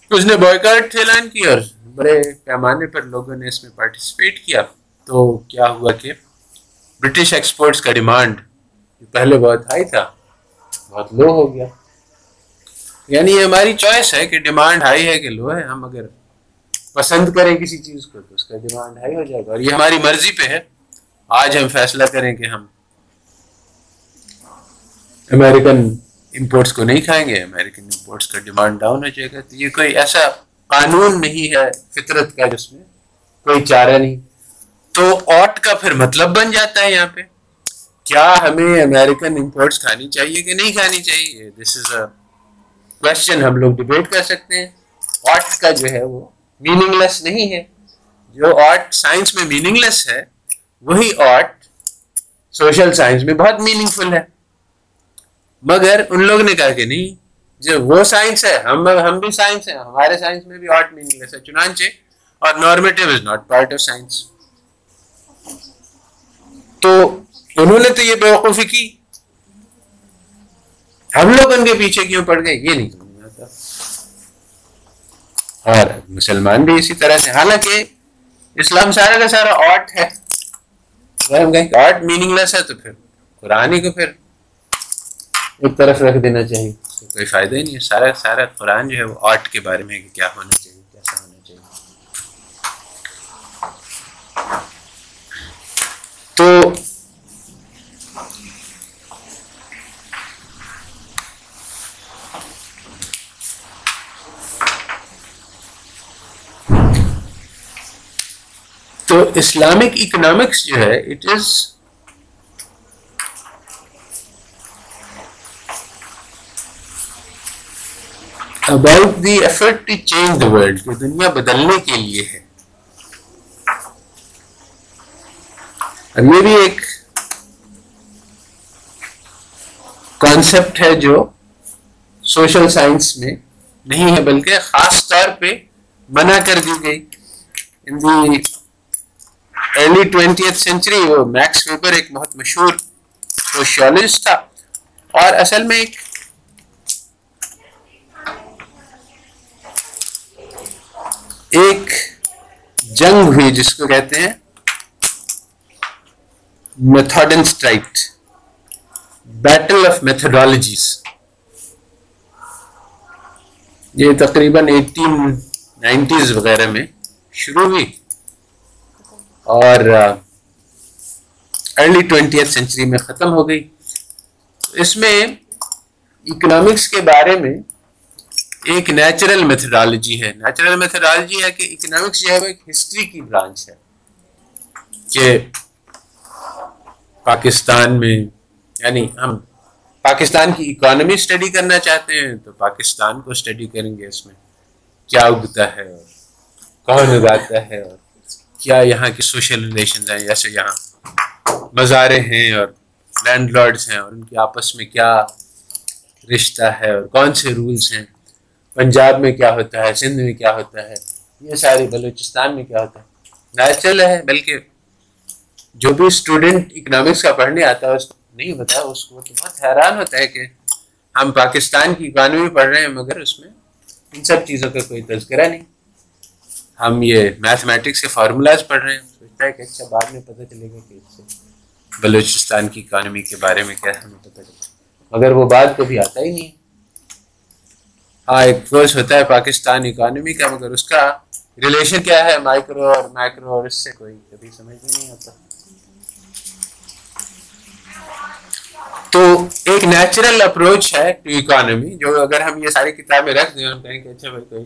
اس نے بوائکاٹ اعلان کی اور بڑے پیمانے پر لوگوں نے اس میں پارٹیسپیٹ کیا۔ تو کیا ہوا کہ برٹش ایکسپورٹس کا ڈیمانڈ جو پہلے بہت ہائی تھا، بہت لو ہو گیا۔ یعنی یہ ہماری چوائس ہے کہ ڈیمانڈ ہائی ہے کہ لو ہے۔ ہم اگر پسند کریں کسی چیز کو تو اس کا ڈیمانڈ ہائی ہو جائے گا۔ اور یہ ہماری مرضی پہ ہے۔ آج ہم فیصلہ کریں کہ ہم امریکن امپورٹس کو نہیں کھائیں گے امریکن امپورٹس کا ڈیمانڈ ڈاؤن ہو جائے گا۔ تو یہ کوئی ایسا قانون نہیں ہے فطرت کا جس میں کوئی چارہ نہیں۔ تو آٹ کا پھر مطلب بن جاتا ہے یہاں پہ۔ کیا ہمیں امریکن امپورٹس کھانی چاہیے کہ نہیں کھانی چاہیے؟ دس از اے کوشچن ہم لوگ ڈبیٹ کر سکتے ہیں۔ آرٹ کا جو ہے وہ میننگ لیس نہیں ہے۔ جو آرٹ سائنس میں میننگ لیس ہے، وہی آرٹ سوشل سائنس میں بہت میننگ فل ہے۔ مگر ان لوگ نے کہا کہ نہیں، جو وہ سائنس ہے، ہم ہم بھی سائنس ہیں، ہمارے سائنس میں بھی آرٹ میننگ لیس ہے چنانچہ، اور normative is not part of science تو انہوں نے تو یہ بیوقوفی کی۔ ہم لوگ ان کے پیچھے کیوں پڑ گئے؟ یہ نہیں سمجھ میں آتا۔ اور مسلمان بھی اسی طرح سے، حالانکہ اسلام سارا کا سارا آرٹ ہے۔ اگر ہم کہیں آرٹ میننگ لیس ہے تو پھر قرآن ہی کو پھر ایک طرف رکھ دینا چاہیے۔ کوئی فائدہ ہی نہیں ہے۔ سارا سارا قرآن جو ہے وہ آرٹ کے بارے میں کیا ہونا چاہیے، کیسا ہونا چاہیے۔ تو تو اسلامک اکنامکس جو ہے it is about the effort to change the world جو دنیا بدلنے کے لیے ہے۔ اب یہ بھی ایک کانسیپٹ ہے جو سوشل سائنس میں نہیں ہے، بلکہ خاص طور پہ منع کر دی گئی۔ In the early twenty century وہ میکس ویبر ایک بہت مشہور سوشیولسٹ تھا۔ اور اصل میں ایک ایک جنگ ہوئی جس کو کہتے ہیں Methodenstreit battle of methodologies یہ تقریباً ایٹین نائنٹیز وغیرہ میں شروع ہوئی۔ اور ارلی ٹوینٹی سینچری میں ختم ہو گئی۔ اس میں اکنامکس کے بارے میں ایک نیچرل میتھڈالوجی ہے۔ نیچرل میتھڈالوجی ہے کہ اکنامکس جو ہے وہ ایک ہسٹری کی برانچ ہے کہ پاکستان میں یعنی ہم پاکستان کی اکانومی اسٹڈی کرنا چاہتے ہیں تو پاکستان کو اسٹڈی کریں گے اس میں۔ کیا اگتا ہے؟ اور کون اگاتا ہے؟ اور کیا یہاں کی سوشل ریلیشنز ہیں؟ جیسے یہاں مزارے ہیں اور لینڈ لارڈس ہیں اور ان کے آپس میں کیا رشتہ ہے اور کون سے رولس ہیں؟ پنجاب میں کیا ہوتا ہے، سندھ میں کیا ہوتا ہے؟ یہ ساری بلوچستان میں کیا ہوتا ہے؟ نیچرل ہے، بلکہ جو بھی اسٹوڈنٹ اکنامکس کا پڑھنے آتا ہے، اس کو نہیں ہوتا اس کو تو بہت حیران ہوتا ہے کہ ہم پاکستان کی اکانومی پڑھ رہے ہیں، مگر اس میں ان سب چیزوں کا کوئی تذکرہ نہیں۔ ہم یہ میتھمیٹکس کے فارمولاز پڑھ رہے ہیں، سوچتا ہے کہ اچھا بعد میں پتہ چلے گا کہ اس سے بلوچستان کی اکانومی کے بارے میں کیا ہمیں پتہ چلے مگر وہ بات کبھی آتا ہی نہیں۔ ہاں ہاں، ایک کورس ہوتا ہے پاکستان اکانومی کا، مگر اس کا ریلیشن کیا ہے؟ مائکرو اور مائکرو اور اس سے کوئی کبھی سمجھ میں نہیں آتا۔ تو ایک نیچرل اپروچ ہے ٹو اکانومی جو اگر ہم یہ ساری کتابیں رکھ دیں ہم کہیں کہ اچھا بھائی، کوئی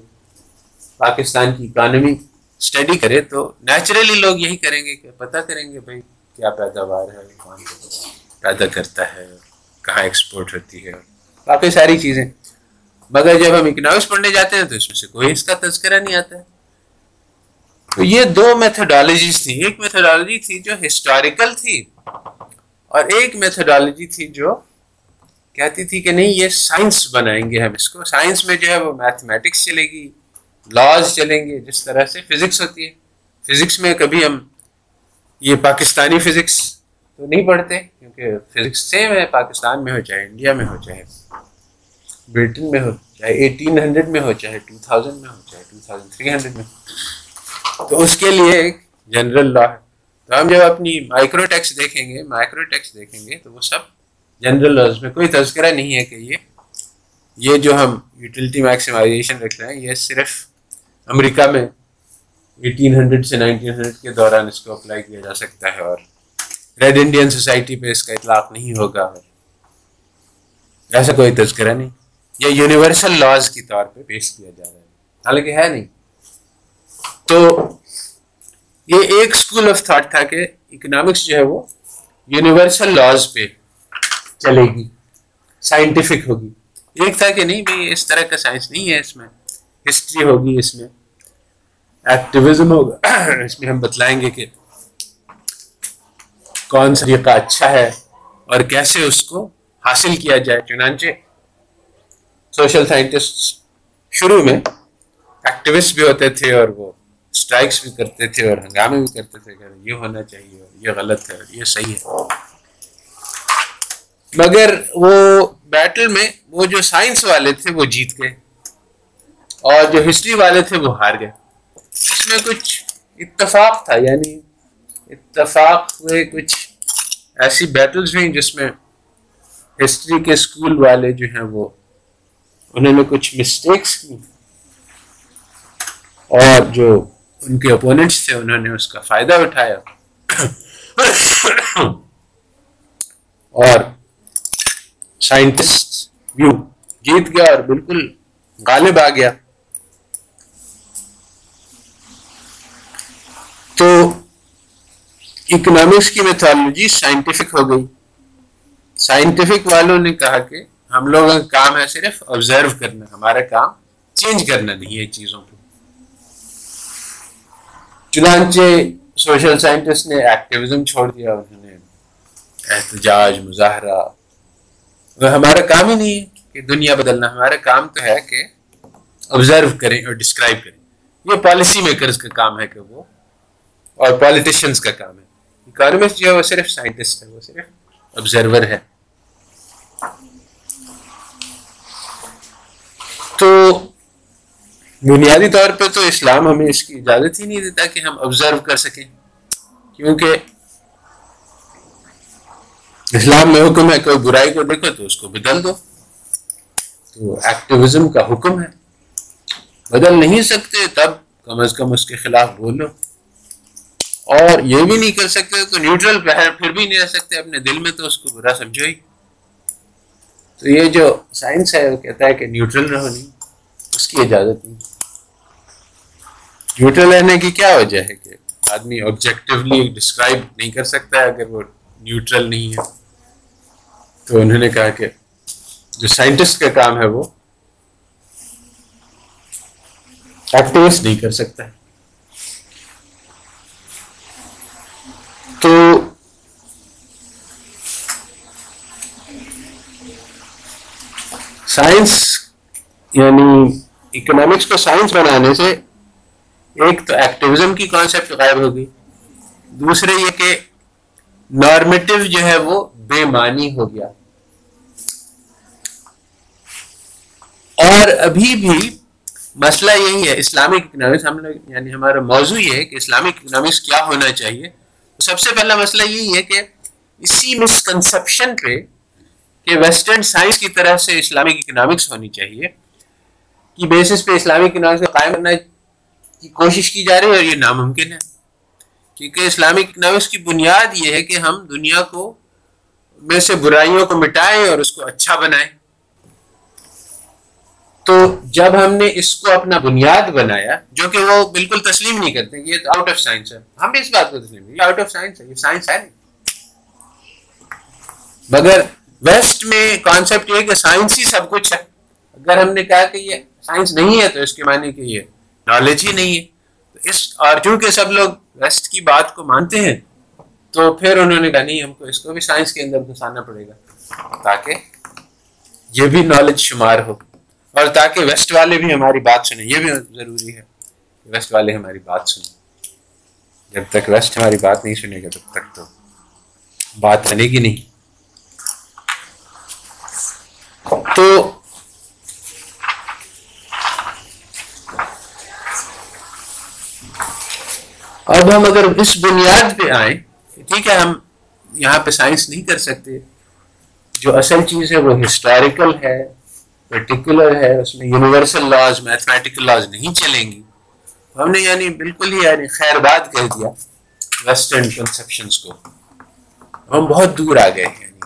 پاکستان کی اکانومی اسٹڈی کرے، تو نیچرلی لوگ یہی کریں گے کہ پتہ کریں گے بھائی، کیا پیداوار ہے، کون پیدا کرتا ہے، کہاں ایکسپورٹ ہوتی ہے۔ باقی ساری چیزیں۔ مگر جب ہم اکنامکس پڑھنے جاتے ہیں تو اس میں سے کوئی اس کا تذکرہ نہیں آتا ہے۔ تو یہ دو میتھڈالوجیز تھیں۔ ایک میتھڈالوجی تھی جو ہسٹوریکل تھی اور ایک میتھڈالوجی تھی جو کہتی تھی کہ نہیں، یہ سائنس بنائیں گے ہم اس کو۔ سائنس میں جو ہے وہ میتھمیٹکس چلے گی لاز چلیں گے، جس طرح سے فزکس ہوتی ہے۔ فزکس میں کبھی ہم یہ پاکستانی فزکس تو نہیں پڑھتے، کیونکہ فزکس سیم ہے پاکستان میں ہو چاہے انڈیا میں ہو چاہے برٹن میں ہو چاہے ایٹین ہنڈریڈ میں ہو چاہے ٹو تھاؤزینڈ میں ہو چاہے ٹو تھاؤزینڈ تھری ہنڈریڈ میں تو اس کے لیے ایک جنرل لا ہے۔ تو ہم جب اپنی مائکرو ٹیکس دیکھیں گے مائکرو ٹیکس دیکھیں گے، تو وہ سب جنرل لاز میں، کوئی تذکرہ نہیں ہے کہ یہ یہ جو ہم یوٹیلٹی میکسیمائزیشن رکھ رہے ہیں، یہ صرف امریکہ میں ایٹین ہنڈریڈ سے نائنٹین ہنڈریڈ کے دوران اس کو اپلائی کیا جا سکتا ہے اور ریڈ انڈین سوسائٹی پہ اس کا اطلاق نہیں ہوگا۔ ایسا کوئی تذکرہ نہیں۔ یہ یونیورسل لاز کی طور پہ پیش کیا جا رہا ہے۔ حالانکہ ہے نہیں۔ تو یہ ایک اسکول آف تھاٹ تھا کہ اکنامکس جو ہے وہ یونیورسل لاز پہ چلے گی سائنٹیفک ہوگی۔ ایک تھا کہ نہیں بھائی، اس طرح کا سائنس نہیں ہے اس میں۔ ہسٹری ہوگی اس میں۔ ایکٹیویزم ہوگا۔ اس میں ہم بتلائیں گے کہ کون سا طریقہ اچھا ہے اور کیسے اس کو حاصل کیا جائے۔ چنانچہ سوشل سائنٹسٹ شروع میں ایکٹیوسٹ بھی ہوتے تھے اور وہ اسٹرائکس بھی کرتے تھے اور ہنگامے بھی کرتے تھے کہ یہ ہونا چاہیے اور یہ غلط ہے اور یہ صحیح ہے۔ مگر وہ بیٹل میں وہ جو سائنس والے تھے وہ جیت گئے اور جو ہسٹری والے تھے وہ ہار گئے۔ اس میں کچھ اتفاق تھا یعنی اتفاق ہوئے کچھ ایسی بیٹلز ہوئیں جس میں ہسٹری کے اسکول والے جو ہیں وہ انہوں نے کچھ مسٹیکس کی اور جو ان کے اپوننٹس تھے، انہوں نے اس کا فائدہ اٹھایا۔ اور سائنٹسٹ بھی جیت گیا اور بالکل غالب آ گیا۔ تو اکنامکس کی میتھالوجی سائنٹیفک ہو گئی۔ سائنٹیفک والوں نے کہا کہ ہم لوگوں کا کام ہے صرف آبزرو کرنا، ہمارا کام چینج کرنا نہیں ہے چیزوں کو۔ چنانچہ سوشل سائنٹسٹ نے ایکٹیویزم چھوڑ دیا، انہوں نے احتجاج، مظاہرہ۔ وہ ہمارا کام ہی نہیں ہے کہ دنیا بدلنا، ہمارا کام تو ہے کہ آبزرو کریں اور ڈسکرائب کریں۔ یہ پالیسی میکرز کا کام ہے کہ وہ، اور پالیٹیشینس کا کام ہے۔ اکانومسٹ جو ہے وہ صرف سائنٹسٹ ہے، وہ صرف آبزرور ہے تو بنیادی طور پہ تو اسلام ہمیں اس کی اجازت ہی نہیں دیتا کہ ہم آبزرو کر سکیں۔ کیونکہ اسلام میں حکم ہے کوئی برائی کو دیکھو تو اس کو بدل دو۔ تو ایکٹیویزم کا حکم ہے۔ بدل نہیں سکتے تب کم از کم اس کے خلاف بولو۔ اور یہ بھی نہیں کر سکتے تو نیوٹرل پھر بھی نہیں رہ سکتے، اپنے دل میں تو اس کو برا سمجھو ہی۔ تو یہ جو سائنس ہے، وہ کہتا ہے کہ نیوٹرل رہو نہیں، اس کی اجازت نہیں۔ نیوٹرل رہنے کی کیا وجہ ہے کہ آدمی آبجیکٹیولی ڈسکرائب نہیں کر سکتا ہے اگر وہ نیوٹرل نہیں ہے؟ تو انہوں نے کہا کہ جو سائنٹسٹ کا کام ہے وہ ایکٹیوسٹ نہیں کر سکتا ہے۔ تو سائنس یعنی اکنامکس کو سائنس بنانے سے ایک تو ایکٹیویزم کی کانسیپٹ غائب ہوگی دوسرے یہ کہ نارمیٹو جو ہے وہ بے معنی ہو گیا۔ اور ابھی بھی مسئلہ یہی ہے اسلامک اکنامکس ہم لوگ یعنی ہمارا موضوع یہ ہے کہ اسلامک اکنامکس کیا ہونا چاہیے۔ سب سے پہلا مسئلہ یہی ہے کہ اسی مسکنسپشن پہ کہ ویسٹرن سائنس کی طرف سے اسلامک اکنامکس ہونی چاہیے۔ کی بیسس پہ اسلامک اکنامکس کو قائم کرنا کی کوشش کی جا رہی ہے اور یہ ناممکن ہے۔ کیونکہ اسلامک اکنامکس کی بنیاد یہ ہے کہ ہم دنیا کو میں سے برائیوں کو مٹائیں اور اس کو اچھا بنائیں۔ تو جب ہم نے اس کو اپنا بنیاد بنایا، جو کہ وہ بالکل تسلیم نہیں کرتے، یہ تو آؤٹ آف سائنس ہے۔ ہم بھی اس بات کو تسلیم نہیں آؤٹ آف سائنس ہے، یہ سائنس ہے۔ نہیں مگر ویسٹ میں کانسیپٹ یہ کہ سائنس ہی سب کچھ ہے۔ اگر ہم نے کہا کہ یہ سائنس نہیں ہے، تو اس کے معنی کہ یہ۔ نالج ہی نہیں ہے۔ اس اور چونکہ سب لوگ ویسٹ کی بات کو مانتے ہیں۔ تو پھر انہوں نے کہا، نہیں، ہم کو اس کو بھی سائنس کے اندر گھسانا پڑے گا۔ تاکہ یہ بھی نالج شمار ہو۔ اور تاکہ ویسٹ والے بھی ہماری بات سنیں۔ یہ بھی ضروری ہے ویسٹ والے ہماری بات سنیں۔ جب تک ویسٹ ہماری بات نہیں سنے گا تب تک تو بات بنے گی نہیں۔ تو اب ہم اگر اس بنیاد پہ آئیں ٹھیک ہے، ہم یہاں پہ سائنس نہیں کر سکتے، جو اصل چیز ہے وہ ہسٹوریکل ہے پرٹیکولر ہے، اس میں یونیورسل لاز میتھمیٹیکل لاز نہیں چلیں گی۔ ہم نے یعنی بالکل ہی یعنی خیر بات کہہ دیا ویسٹرن کنسپشنس کو۔ ہم بہت دور آ گئے ہیں یعنی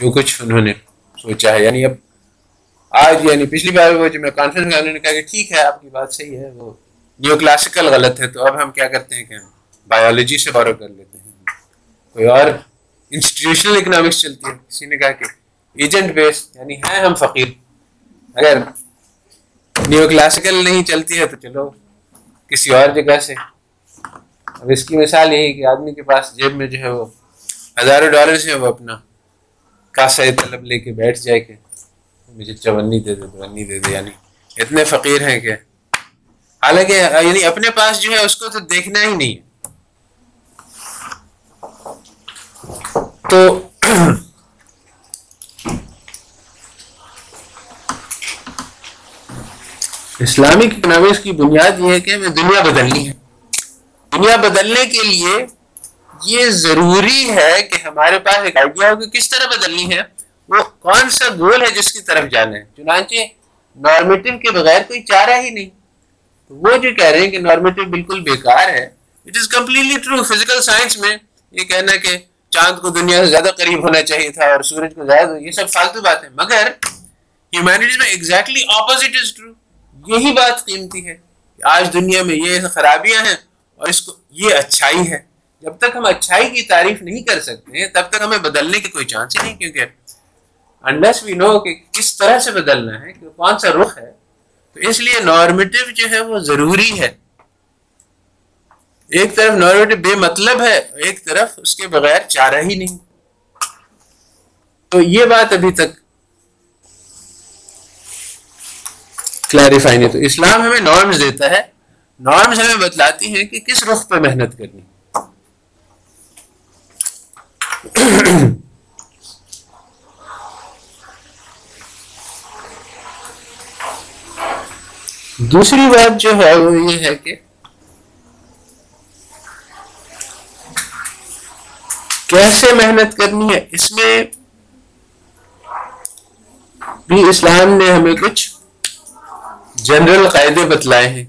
جو کچھ انہوں نے سوچا ہے۔ یعنی اب آج یعنی پچھلی بار وہ جو میں کانفرنس میں انہوں نے کہا کہ ٹھیک ہے، آپ کی بات صحیح ہے، وہ نیو کلاسیکل غلط ہے تو اب ہم کیا کرتے ہیں کہ ہم بایولوجی سے بارو کر لیتے ہیں۔ کوئی اور انسٹیٹیوشنل اکنامکس چلتی ہے۔ کسی نے کہا کہ ایجنٹ بیس یعنی ہیں ہم فقیر۔ اگر نیو کلاسیکل نہیں چلتی ہے تو چلو کسی اور جگہ سے۔ اب اس کی مثال یہی کہ آدمی کے پاس جیب میں جو ہے وہ ہزاروں ڈالر سے وہ اپنا کاسا طلب لے کے بیٹھ جائے کہ مجھے چونی دے دے، چونی دے دے۔ یعنی اتنے فقیر ہیں کہ حالانکہ یعنی اپنے پاس جو ہے اس کو تو دیکھنا ہی نہیں تو اسلامک اکنامکس کی بنیاد یہ ہے کہ ہمیں دنیا بدلنی ہے۔ دنیا بدلنے کے لیے یہ ضروری ہے کہ ہمارے پاس ایک آئیڈیا ہو کہ کس طرح بدلنی ہے۔ وہ کون سا گول ہے جس کی طرف جانا ہے؟ چنانچہ نارمیٹو کے بغیر کوئی چارہ ہی نہیں۔ وہ جو کہہ رہے ہیں کہ نارمیٹو بالکل بیکار ہے it is completely true physical science میں یہ کہنا کہ چاند کو دنیا سے زیادہ قریب ہونا چاہیے تھا اور سورج کو زیادہ، یہ سب فالتو بات ہے مگر ہیومینٹیز میں ایگزیکٹلی اپوزٹ از ٹرو یہی بات قیمتی ہے کہ آج دنیا میں یہ خرابیاں ہیں اور اس کو، یہ اچھائی ہے۔ جب تک ہم اچھائی کی تعریف نہیں کر سکتے، تب تک ہمیں بدلنے کی کوئی چانس ہی نہیں، کیونکہ انڈس وی نو کہ کس طرح سے بدلنا ہے، کہ کون سا رخ ہے تو اس لیے نارمیٹو جو ہے وہ ضروری ہے۔ ایک طرف نارمیٹو بے مطلب ہے، ایک طرف اس کے بغیر چارہ ہی نہیں۔ تو یہ بات ابھی تک کلیریفائی نہیں۔ تو اسلام ہمیں نارمز دیتا ہے۔ نارمز ہمیں بتلاتی ہیں کہ کس رخ پہ محنت کرنی۔ دوسری بات جو ہے وہ یہ ہے کہ کیسے محنت کرنی ہے؟ اس میں بھی اسلام نے ہمیں کچھ جنرل قاعدے بتلائے ہیں۔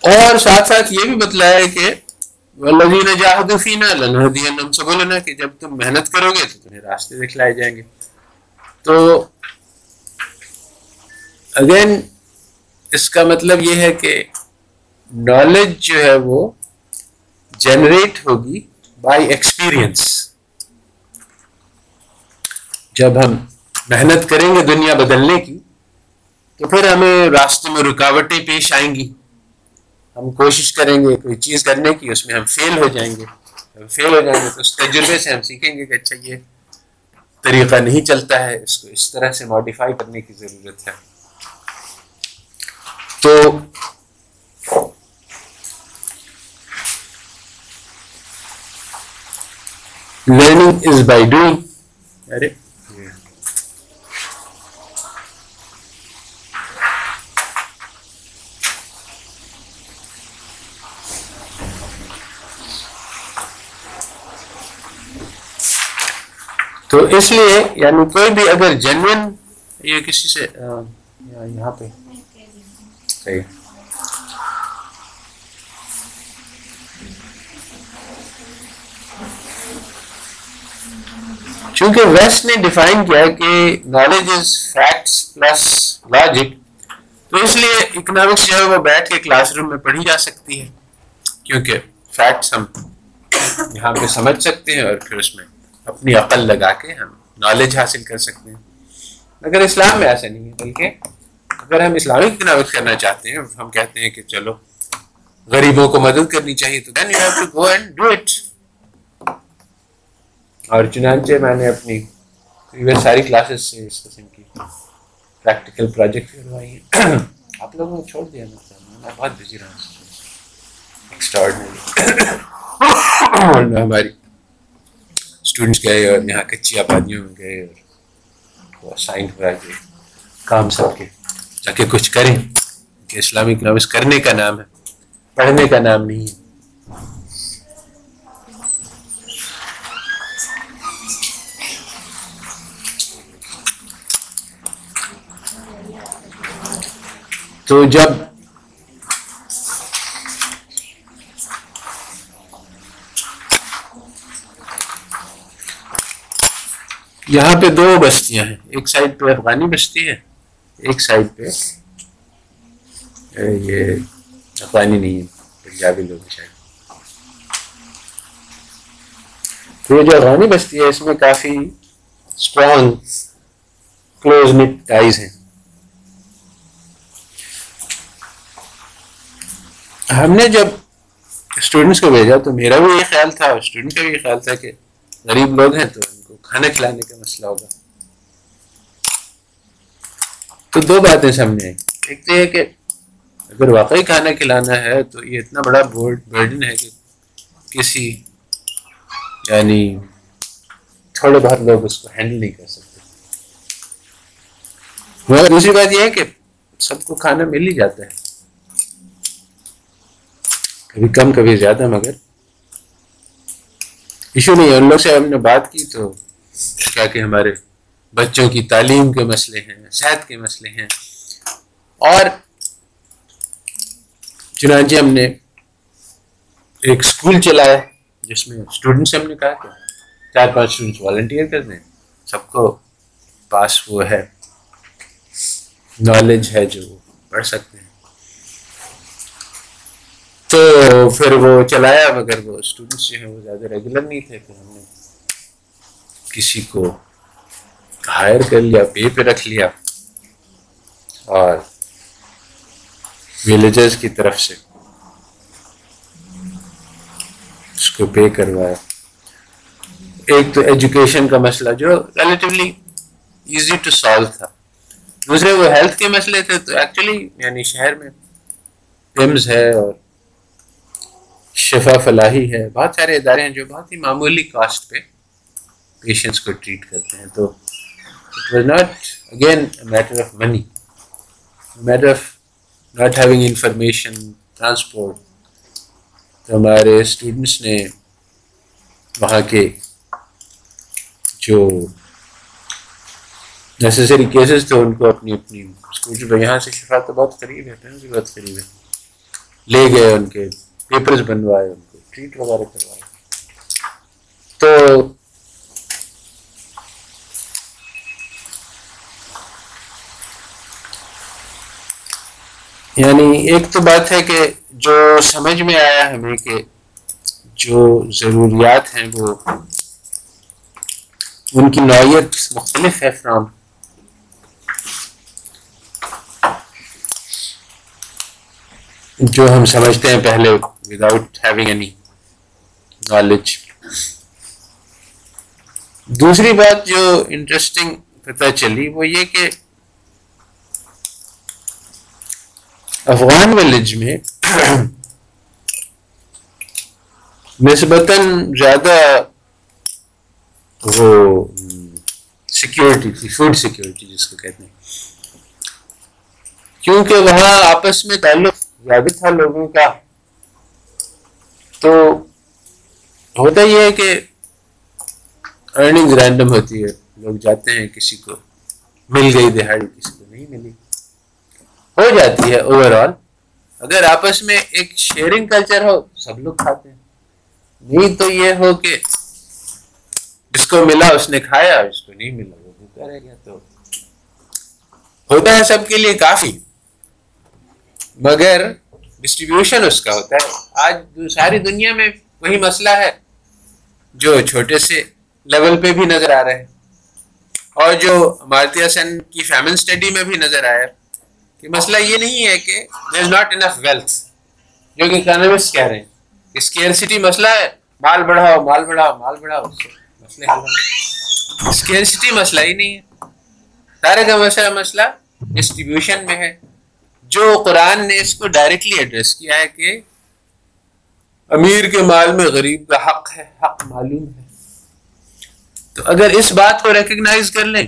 اور ساتھ ساتھ یہ بھی بتلایا ہے کہ بولنا کہ جب تم محنت کرو گے تو تمہیں راستے دکھلائے جائیں گے۔ تو اگین اس کا مطلب یہ ہے کہ نالج جو ہے وہ جنریٹ ہوگی بائی ایکسپیرئنس جب ہم محنت کریں گے دنیا بدلنے کی، تو پھر ہمیں راستے میں رکاوٹیں پیش آئیں گی۔ ہم کوشش کریں گے کوئی چیز کرنے کی، اس میں ہم فیل ہو جائیں گے۔ ہم فیل ہو جائیں گے تو اس تجربے سے ہم سیکھیں گے کہ اچھا یہ طریقہ نہیں چلتا ہے، اس کو اس طرح سے ماڈیفائی کرنے کی ضرورت ہے۔ تو لرننگ از بائی ڈوئنگ ارے تو اس لیے یعنی کوئی بھی اگر جنون یہ کسی سے یہاں پہ۔ صحیح۔ چونکہ ویسٹ نے ڈیفائن کیا کہ knowledge is facts plus logic تو اس لیے اکنامکس جو ہے وہ بیٹھ کے کلاس روم میں پڑھی جا سکتی ہے، کیونکہ فیکٹس ہم یہاں پہ سمجھ سکتے ہیں اور پھر اس میں اپنی عقل لگا کے ہم نالج حاصل کر سکتے ہیں۔ مگر اسلام میں ایسا نہیں ہے، بلکہ اگر ہم اسلامی اکنامکس کرنا چاہتے ہیں، ہم کہتے ہیں کہ چلو، غریبوں کو مدد کرنی چاہیے تو then you have to go and do it اور چنانچہ میں نے اپنی ساری کلاسز سے اس قسم کی پریکٹیکل پروجیکٹ کروائی ہیں۔ آپ لوگوں کو چھوڑ دیا میں بہت بزی رہا ہوں۔ ایکسٹراڈنری ہماری اسٹوڈنٹس گئے اور یہاں کچی آبادیوں میں گئے اور سائن ہوا کہ کام سب کے۔ جا کے کچھ کریں۔ کہ اسلامی اکنامکس کرنے کا نام ہے۔ پڑھنے کا نام نہیں ہے۔ تو جب یہاں پہ دو بستیاں ہیں، ایک سائڈ پہ افغانی بستی ہے، ایک سائڈ پہ یہ افغانی نہیں ہے، پنجابی لوگ شاید۔ تو یہ جو افغانی بستی ہے، اس میں کافی اسٹرانگ کلوز نٹ ٹائز ہیں۔ ہم نے جب اسٹوڈنٹس کو بھیجا تو میرا بھی یہ خیال تھا اسٹوڈنٹ کا بھی یہ خیال تھا کہ غریب لوگ ہیں تو کھانا کھلانے کا مسئلہ ہوگا۔ تو دو باتیں سامنے آئی ایک تو یہ کہ اگر واقعی کھانا کھلانا ہے تو یہ اتنا بڑا برڈن ہے کہ کسی یعنی تھوڑے بہت لوگ اس کو ہینڈل نہیں کر سکتے۔ مگر دوسری بات یہ ہے کہ سب کو کھانا مل ہی جاتا ہے۔ کبھی کم، کبھی زیادہ، مگر ایشو نہیں ہے۔ ان لوگ سے ہم نے بات کی تو کیا کہ ہمارے بچوں کی تعلیم کے مسئلے ہیں، صحت کے مسئلے ہیں۔ اور چنانچہ ہم نے ایک اسکول چلایا، جس میں اسٹوڈنٹ سے ہم نے کہا کہ چار پانچ اسٹوڈنٹس والنٹیئر کر دیں سب کو پاس وہ ہے نالج ہے جو پڑھ سکتے ہیں۔ تو پھر وہ چلایا، مگر وہ اسٹوڈنٹس جو ہیں وہ زیادہ ریگولر نہیں تھے۔ پھر ہم نے کسی کو ہائر کر لیا پے پہ رکھ لیا اور ولیجرز کی طرف سے اس کو پے کروایا۔ ایک تو ایجوکیشن کا مسئلہ جو ریلیٹیولی ایزی ٹو سالو تھا۔ دوسرے وہ ہیلتھ کے مسئلے تھے تو ایکچولی یعنی شہر میں پمز ہے اور شفا فلاحی ہے۔ بہت سارے ادارے ہیں جو بہت ہی معمولی کاسٹ پہ پیشنٹس کو ٹریٹ کرتے ہیں تو it was not again matter of money matter of not having information transport تو ہمارے اسٹوڈنٹس نے وہاں کے جو نیسسری کیسز تھے، ان کو اپنی اپنی اسکول پہ یہاں سے شفا تو بہت قریب ہے بھی بہت قریب ہے۔ لے گئے ان کے پیپرز بنوائے ان کو ٹریٹ وغیرہ کروائے۔ تو یعنی ایک تو بات ہے کہ جو سمجھ میں آیا ہمیں کہ جو ضروریات ہیں وہ ان کی نوعیت مختلف ہے فرام۔ جو ہم سمجھتے ہیں پہلے وداؤٹ ہیونگ اینی نالج دوسری بات جو انٹرسٹنگ پتہ چلی وہ یہ کہ افغان ولیج میں نسبتاً زیادہ وہ سیکورٹی تھی فوڈ سیکورٹی جس کو کہتے ہیں۔ کیونکہ وہاں آپس میں تعلق زیادہ تھا لوگوں کا، تو ہوتا یہ ہے کہ ارننگ رینڈم ہوتی ہے، لوگ جاتے ہیں کسی کو، مل گئی دہاڑی کسی کو، نہیں ملی۔ ہو جاتی ہے اوور آل اگر آپس میں ایک شیئرنگ کلچر ہو، سب لوگ کھاتے ہیں۔ نہیں تو یہ ہو کہ جس کو ملا اس نے کھایا اس کو نہیں ملا، وہ بھوکا رہ گیا تو۔ ہوتا ہے سب کے لیے کافی، مگر ڈسٹریبیوشن اس کا ہوتا ہے۔ آج ساری دنیا میں وہی مسئلہ ہے جو چھوٹے سے لیول پہ بھی نظر آ رہا ہے۔ اور جو مارتیا سین کی فیمن اسٹڈی میں بھی نظر آیا۔ کہ مسئلہ یہ نہیں ہے کہ there is not enough wealth جو کہ اکانومسٹ کہہ رہے ہیں کہ اسکیئرسٹی مسئلہ ہے، مال بڑھاؤ مال بڑھاؤ مال بڑھاؤ مسئلے اسکیئرسٹی مسئلہ ہی نہیں ہے۔ سارے کا مسئلہ مسئلہ ڈسٹریبیوشن میں ہے۔ جو قرآن نے اس کو ڈائریکٹلی ایڈریس کیا ہے کہ امیر کے مال میں غریب کا حق ہے، حق معلوم ہے۔ تو اگر اس بات کو ریکگنائز کر لیں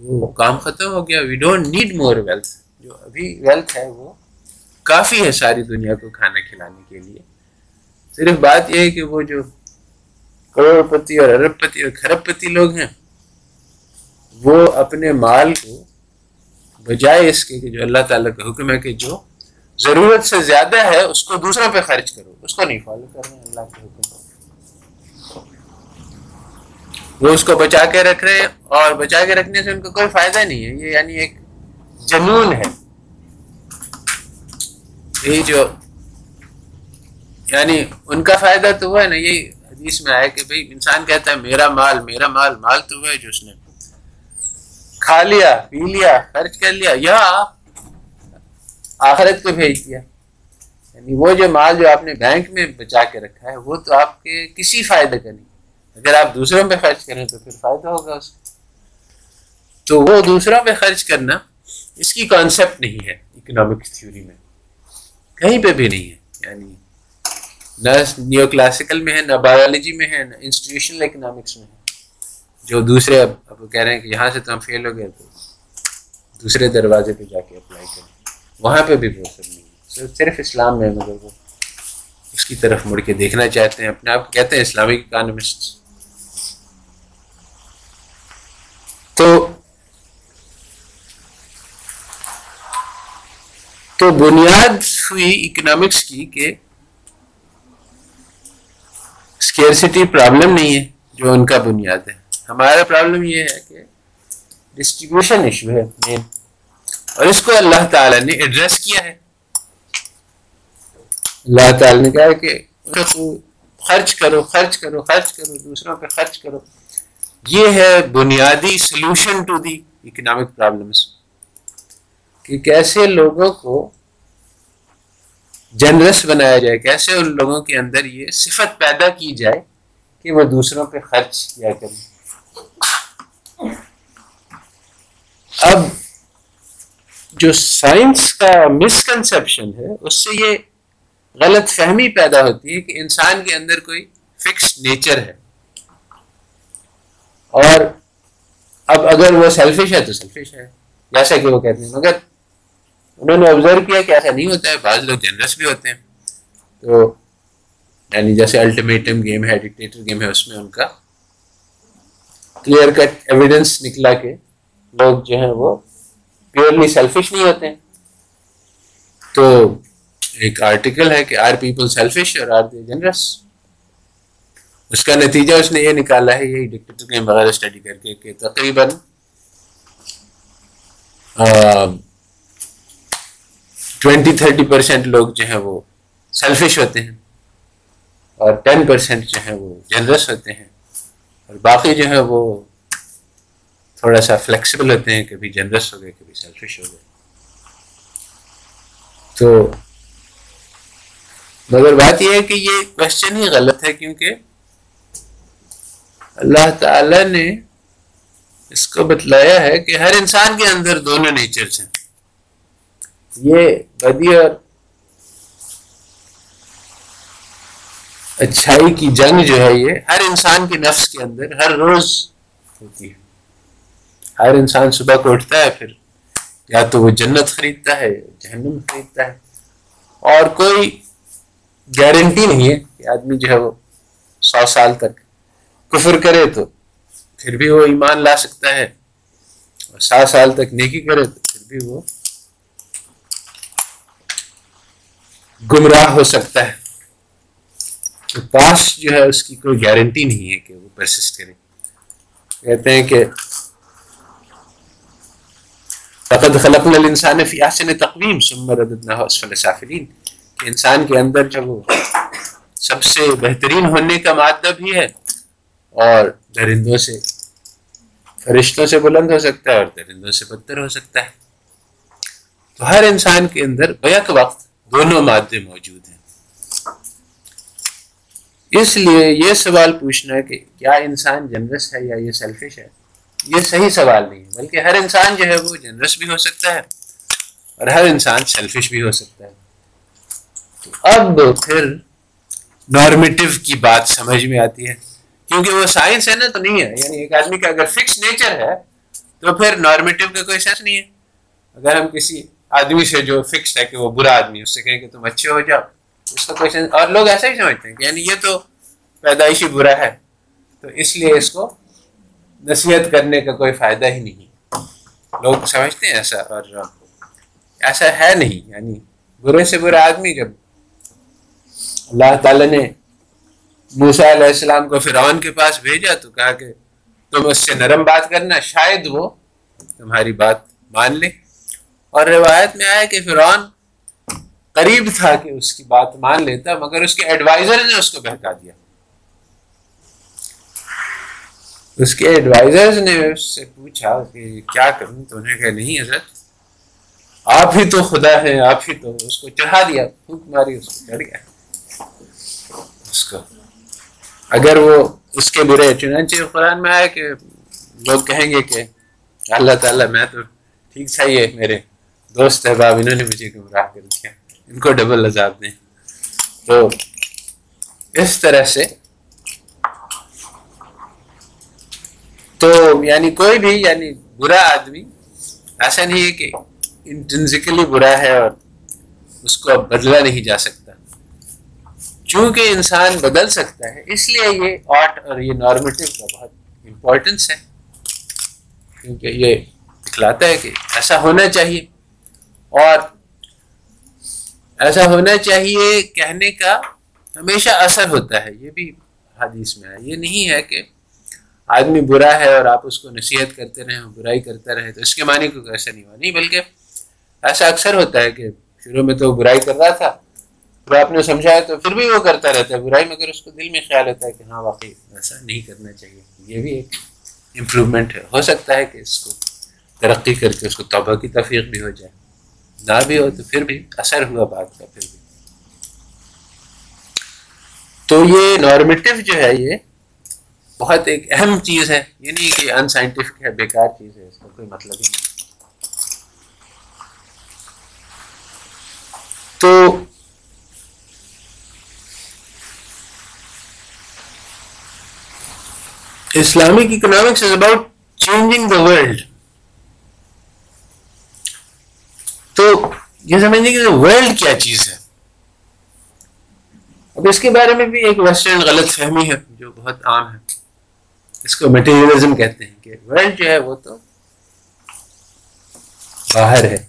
وہ کام ختم ہو گیا. We don't need more wealth جو ابھی ویلتھ ہے وہ کافی ہے ساری دنیا کو کھانا کھلانے کے لیے. صرف بات یہ ہے کہ وہ جو کروڑ پتی اور ارب پتی اور کھرب پتی لوگ ہیں، وہ اپنے مال کو بجائے اس کے کہ جو اللہ تعالیٰ کا حکم ہے کہ جو ضرورت سے زیادہ ہے، اس کو دوسروں پہ خرچ کرو. اس کو نہیں فالو کر رہے ہیں اللہ کے حکم وہ اس کو بچا کے رکھ رہے اور بچا کے رکھنے سے ان کو کوئی فائدہ نہیں ہے۔ یہ یعنی ایک جنون ہے۔ یہی جو یعنی ان کا فائدہ تو وہ ہے نا، یہی حدیث میں آیا کہ بھائی انسان کہتا ہے، میرا مال میرا مال مال تو وہ ہے جو اس نے کھا لیا، پی لیا، خرچ کر لیا، یا آخرت کو بھیج دیا۔ یعنی وہ جو مال جو آپ نے بینک میں بچا کے رکھا ہے، وہ تو آپ کے کسی فائدے کا نہیں۔ اگر آپ دوسروں پہ خرچ کریں تو پھر فائدہ ہوگا اس کو۔ تو وہ دوسروں پہ خرچ کرنا اس کی کانسیپٹ نہیں ہے اکنامکس تھیوری میں۔ کہیں پہ بھی نہیں ہے۔ یعنی نہ نیو کلاسیکل میں ہے، نہ بایولوجی میں ہے، نہ انسٹیٹیوشنل اکنامکس میں ہے۔ جو دوسرے اب اب کہہ رہے ہیں کہ یہاں سے تو ہم فیل ہو گئے تو دوسرے دروازے پہ جا کے اپلائی کریں۔ وہاں پہ بھی وہ سب نہیں ہے۔ صرف اسلام میں مگر وہ اس کی طرف مڑ کے دیکھنا چاہتے ہیں۔ اپنے آپ کو کہتے ہیں اسلامک اکانومسٹ تو تو بنیاد ہوئی اکنامکس کی کہ اسکیئرسٹی پرابلم نہیں ہے جو ان کا بنیاد ہے۔ ہمارا پرابلم یہ ہے کہ ڈسٹریبیوشن ایشو ہے مین اور اس کو اللہ تعالی نے ایڈریس کیا ہے۔ اللہ تعالی نے کہا کہ خرچ کرو خرچ کرو خرچ کرو، دوسروں پہ خرچ کرو۔ یہ ہے بنیادی solution to the economic problems کہ کیسے لوگوں کو جنرس بنایا جائے، کیسے ان لوگوں کے اندر یہ صفت پیدا کی جائے کہ وہ دوسروں پہ خرچ کیا کریں۔ اب جو سائنس کا مسکنسپشن ہے، اس سے یہ غلط فہمی پیدا ہوتی ہے کہ انسان کے اندر کوئی فکس نیچر ہے۔ اور اب اگر وہ سیلفش ہے تو سیلفش ہے۔ جیسا کہ وہ کہتے ہیں۔ مگر انہوں نے آبزرو کیا کہ ایسا نہیں ہوتا ہے۔ بعض لوگ جنرس بھی ہوتے ہیں۔ تو یعنی جیسے الٹیمیٹم گیم ہے ڈکٹیٹر گیم ہے، اس میں ان کا کلیئر کٹ ایویڈنس نکلا کہ لوگ جو ہیں وہ پیورلی سیلفش نہیں ہوتے ہیں۔ تو ایک آرٹیکل ہے کہ آر پیپل سیلفش اور آر دے جنرس اس کا نتیجہ اس نے یہ نکالا ہے، یہی ڈکٹیٹر گیم وغیرہ اسٹڈی کر کے کہ تقریباً ٹوینٹی تھرٹی پرسینٹ لوگ جو ہیں وہ سیلفش ہوتے ہیں اور ٹین پرسینٹ جو ہیں وہ جنرس ہوتے ہیں اور باقی جو ہے وہ تھوڑا سا فلیکسیبل ہوتے ہیں، کبھی جنرس ہو گئے، کبھی سیلفش ہو گئے۔ تو مگر بات یہ ہے کہ یہ کوشچن ہی غلط ہے کیونکہ اللہ تعالی نے اس کو بتلایا ہے کہ ہر انسان کے اندر دونوں نیچرز ہیں۔ یہ بدی اور اچھائی کی جنگ جو ہے یہ ہر انسان کے نفس کے اندر ہر روز ہوتی ہے۔ ہر انسان صبح کو اٹھتا ہے، پھر یا تو وہ جنت خریدتا ہے، جہنم خریدتا ہے۔ اور کوئی گارنٹی نہیں ہے کہ آدمی جو ہے وہ سو سال تک کفر کرے تو پھر بھی وہ ایمان لا سکتا ہے اور سات سال تک نیکی کرے تو پھر بھی وہ گمراہ ہو سکتا ہے۔ تو پاس جو ہے اس کی کوئی گارنٹی نہیں ہے کہ وہ پرسسٹ کرے۔ کہتے ہیں کہ فقد خلقنا الانسان فی احسن تقویم ثم رددناه اسفل سافلین۔ کہ انسان کے اندر جو وہ سب سے بہترین ہونے کا مادہ بھی ہے اور درندوں سے، فرشتوں سے بلند ہو سکتا ہے اور درندوں سے بدتر ہو سکتا ہے۔ تو ہر انسان کے اندر بیک وقت دونوں مادے موجود ہیں۔ اس لیے یہ سوال پوچھنا کہ کیا انسان جنرس ہے یا یہ سیلفش ہے؟ یہ صحیح سوال نہیں ہے، بلکہ ہر انسان جو ہے وہ جنرس بھی ہو سکتا ہے اور ہر انسان سیلفش بھی ہو سکتا ہے۔ تو اب پھر نارمیٹو کی بات سمجھ میں آتی ہے۔ کیونکہ وہ سائنس ہے نا تو نہیں ہے۔ یعنی ایک آدمی کا اگر فکس نیچر ہے تو پھر نارمیٹو کا کوئی سینس نہیں ہے۔ اگر ہم کسی آدمی سے جو فکس ہے کہ وہ برا آدمی اس سے کہیں کہ تم اچھے ہو جاؤ، اس کا کوئی سینس اور لوگ ایسا ہی سمجھتے ہیں کہ یعنی یہ تو پیدائشی برا ہے۔ تو اس لیے اس کو نصیحت کرنے کا کوئی فائدہ ہی نہیں۔ لوگ سمجھتے ہیں ایسا، اور ایسا ہے نہیں۔ یعنی برے سے برا آدمی جب اللہ تعالی نے موسا علیہ السلام کو فرعون کے پاس بھیجا تو کہا کہ تم اس سے نرم بات کرنا، شاید وہ تمہاری بات مان لے۔ اور روایت میں آیا کہ فرعون قریب تھا کہ اس کی بات مان لیتا، مگر اس کے ایڈوائزر نے اس کو بہکا دیا۔ اس کے ایڈوائزر نے اس سے پوچھا کہ کیا کروں؟ تو انہیں کہا، نہیں حضرت، آپ ہی تو خدا ہے، آپ ہی تو اس کو چڑھا دیا، پھونک ماری، اس کو چڑھ گیا۔ اس کو اگر وہ اس کے برے چنانچہ قرآن میں آئے کہ لوگ کہیں گے کہ اللہ تعالیٰ میں تو ٹھیک تھا یہ میرے دوست احباب، انہوں نے مجھے گمراہ کر دیا۔ ان کو ڈبل عذاب دیں۔ تو اس طرح سے تو یعنی کوئی بھی یعنی برا آدمی، ایسا نہیں ہے کہ انٹنزیکلی برا ہے اور اس کو اب بدلا نہیں جا سکتا۔ چونکہ انسان بدل سکتا ہے، اس لیے یہ آرٹ اور یہ نارمیٹو کا بہت امپورٹنس ہے۔ کیونکہ یہ دکھلاتا ہے کہ ایسا ہونا چاہیے۔ اور ایسا ہونا چاہیے کہنے کا ہمیشہ اثر ہوتا ہے۔ یہ بھی حدیث میں ہے۔ یہ نہیں ہے کہ آدمی برا ہے اور آپ اس کو نصیحت کرتے رہیں برائی کرتا رہے تو اس کے معنی کو ایسا نہیں ہوا۔ نہیں، بلکہ ایسا اکثر ہوتا ہے کہ شروع میں تو برائی کر رہا تھا۔ پھر آپ نے سمجھایا تو پھر بھی وہ کرتا رہتا ہے برائی، مگر اس کو دل میں خیال ہوتا ہے کہ ہاں واقعی ایسا نہیں کرنا چاہیے۔ یہ بھی ایک امپرومنٹ ہے۔ ہو سکتا ہے کہ اس کو ترقی کر کے اس کو توبہ کی تفریح بھی ہو جائے۔ نہ بھی ہو تو پھر بھی اثر ہوا بات کا پھر بھی۔ تو یہ نارمیٹو جو ہے، یہ بہت ایک اہم چیز ہے۔ یہ نہیں کہ ان سائنٹیفک ہے، بیکار چیز ہے، اس کا کوئی مطلب ہی نہیں۔ تو Islamic economics is about changing the world تو یہ سمجھنے کہ ورلڈ کیا چیز ہے؟ اب اس کے بارے میں بھی ایک ویسٹرن غلط فہمی ہے جو بہت عام ہے۔ اس کو مٹیریلزم کہتے ہیں کہ ورلڈ جو ہے وہ تو باہر ہے،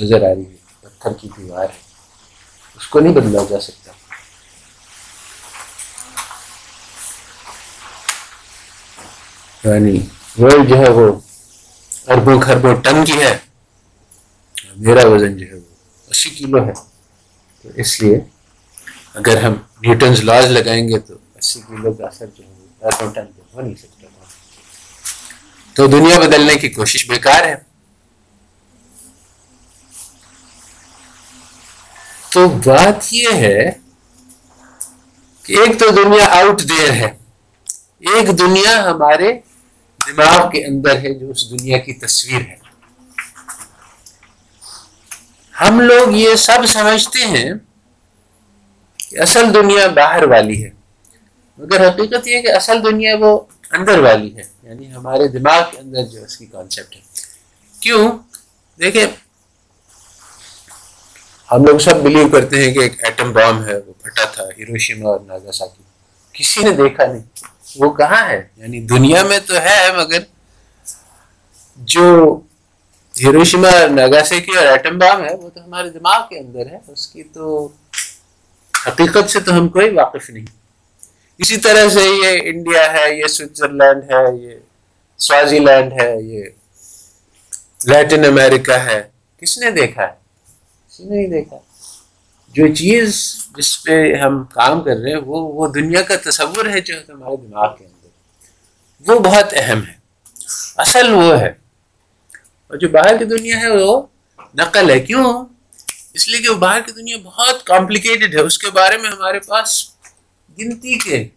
نظر آ رہی ہے، پتھر کی دیوار ہے۔ اس کو نہیں بدلا جا سکتا۔ یعنی ورلڈ جو ہے وہ اربوں خربوں ٹن کی ہے۔ میرا وزن جو ہے وہ اسی کلو ہے۔ تو اس لیے اگر ہم نیوٹنز لاز لگائیں گے تو اسی کلو کا اثر جو ہے اربوں ٹن پہ ہو نہیں سکتا۔ تو دنیا بدلنے کی کوشش بیکار ہے۔ تو بات یہ ہے کہ ایک تو دنیا آؤٹ دیر ہے۔ ایک دنیا ہمارے دماغ کے اندر ہے جو اس دنیا کی تصویر ہے۔ ہم لوگ یہ سب سمجھتے ہیں کہ اصل دنیا باہر والی ہے، مگر حقیقت یہ کہ اصل دنیا وہ اندر والی ہے یعنی ہمارے دماغ کے اندر جو اس کی کانسیپٹ ہے۔ کیوں؟ دیکھیں، ہم لوگ سب بلیو کرتے ہیں کہ ایک ایٹم بام ہے، وہ پھٹا تھا ہیروشیما اور ناگاساکی۔ کسی نے دیکھا نہیں۔ وہ کہاں ہے؟ یعنی دنیا میں تو ہے، مگر جو ہیروشیما ناگاساکی اور ایٹم بام ہے، وہ تو ہمارے دماغ کے اندر ہے، اس کی تو حقیقت سے تو ہم کوئی واقف نہیں۔ اسی طرح سے یہ انڈیا ہے، یہ سوئٹزرلینڈ ہے، یہ سوازی لینڈ ہے، یہ لیٹن امریکہ ہے۔ کس نے دیکھا ہے؟ کسی نے نہیں دیکھا؟ جو چیز جس پہ ہم کام کر رہے ہیں، وہ وہ دنیا کا تصور ہے جو ہمارے دماغ کے اندر۔ وہ بہت اہم ہے۔ اصل وہ ہے۔ اور جو باہر کی دنیا ہے، وہ نقل ہے۔ کیوں؟ اس لیے کہ وہ باہر کی دنیا بہت کمپلیکیٹڈ ہے۔ اس کے بارے میں ہمارے پاس گنتی کے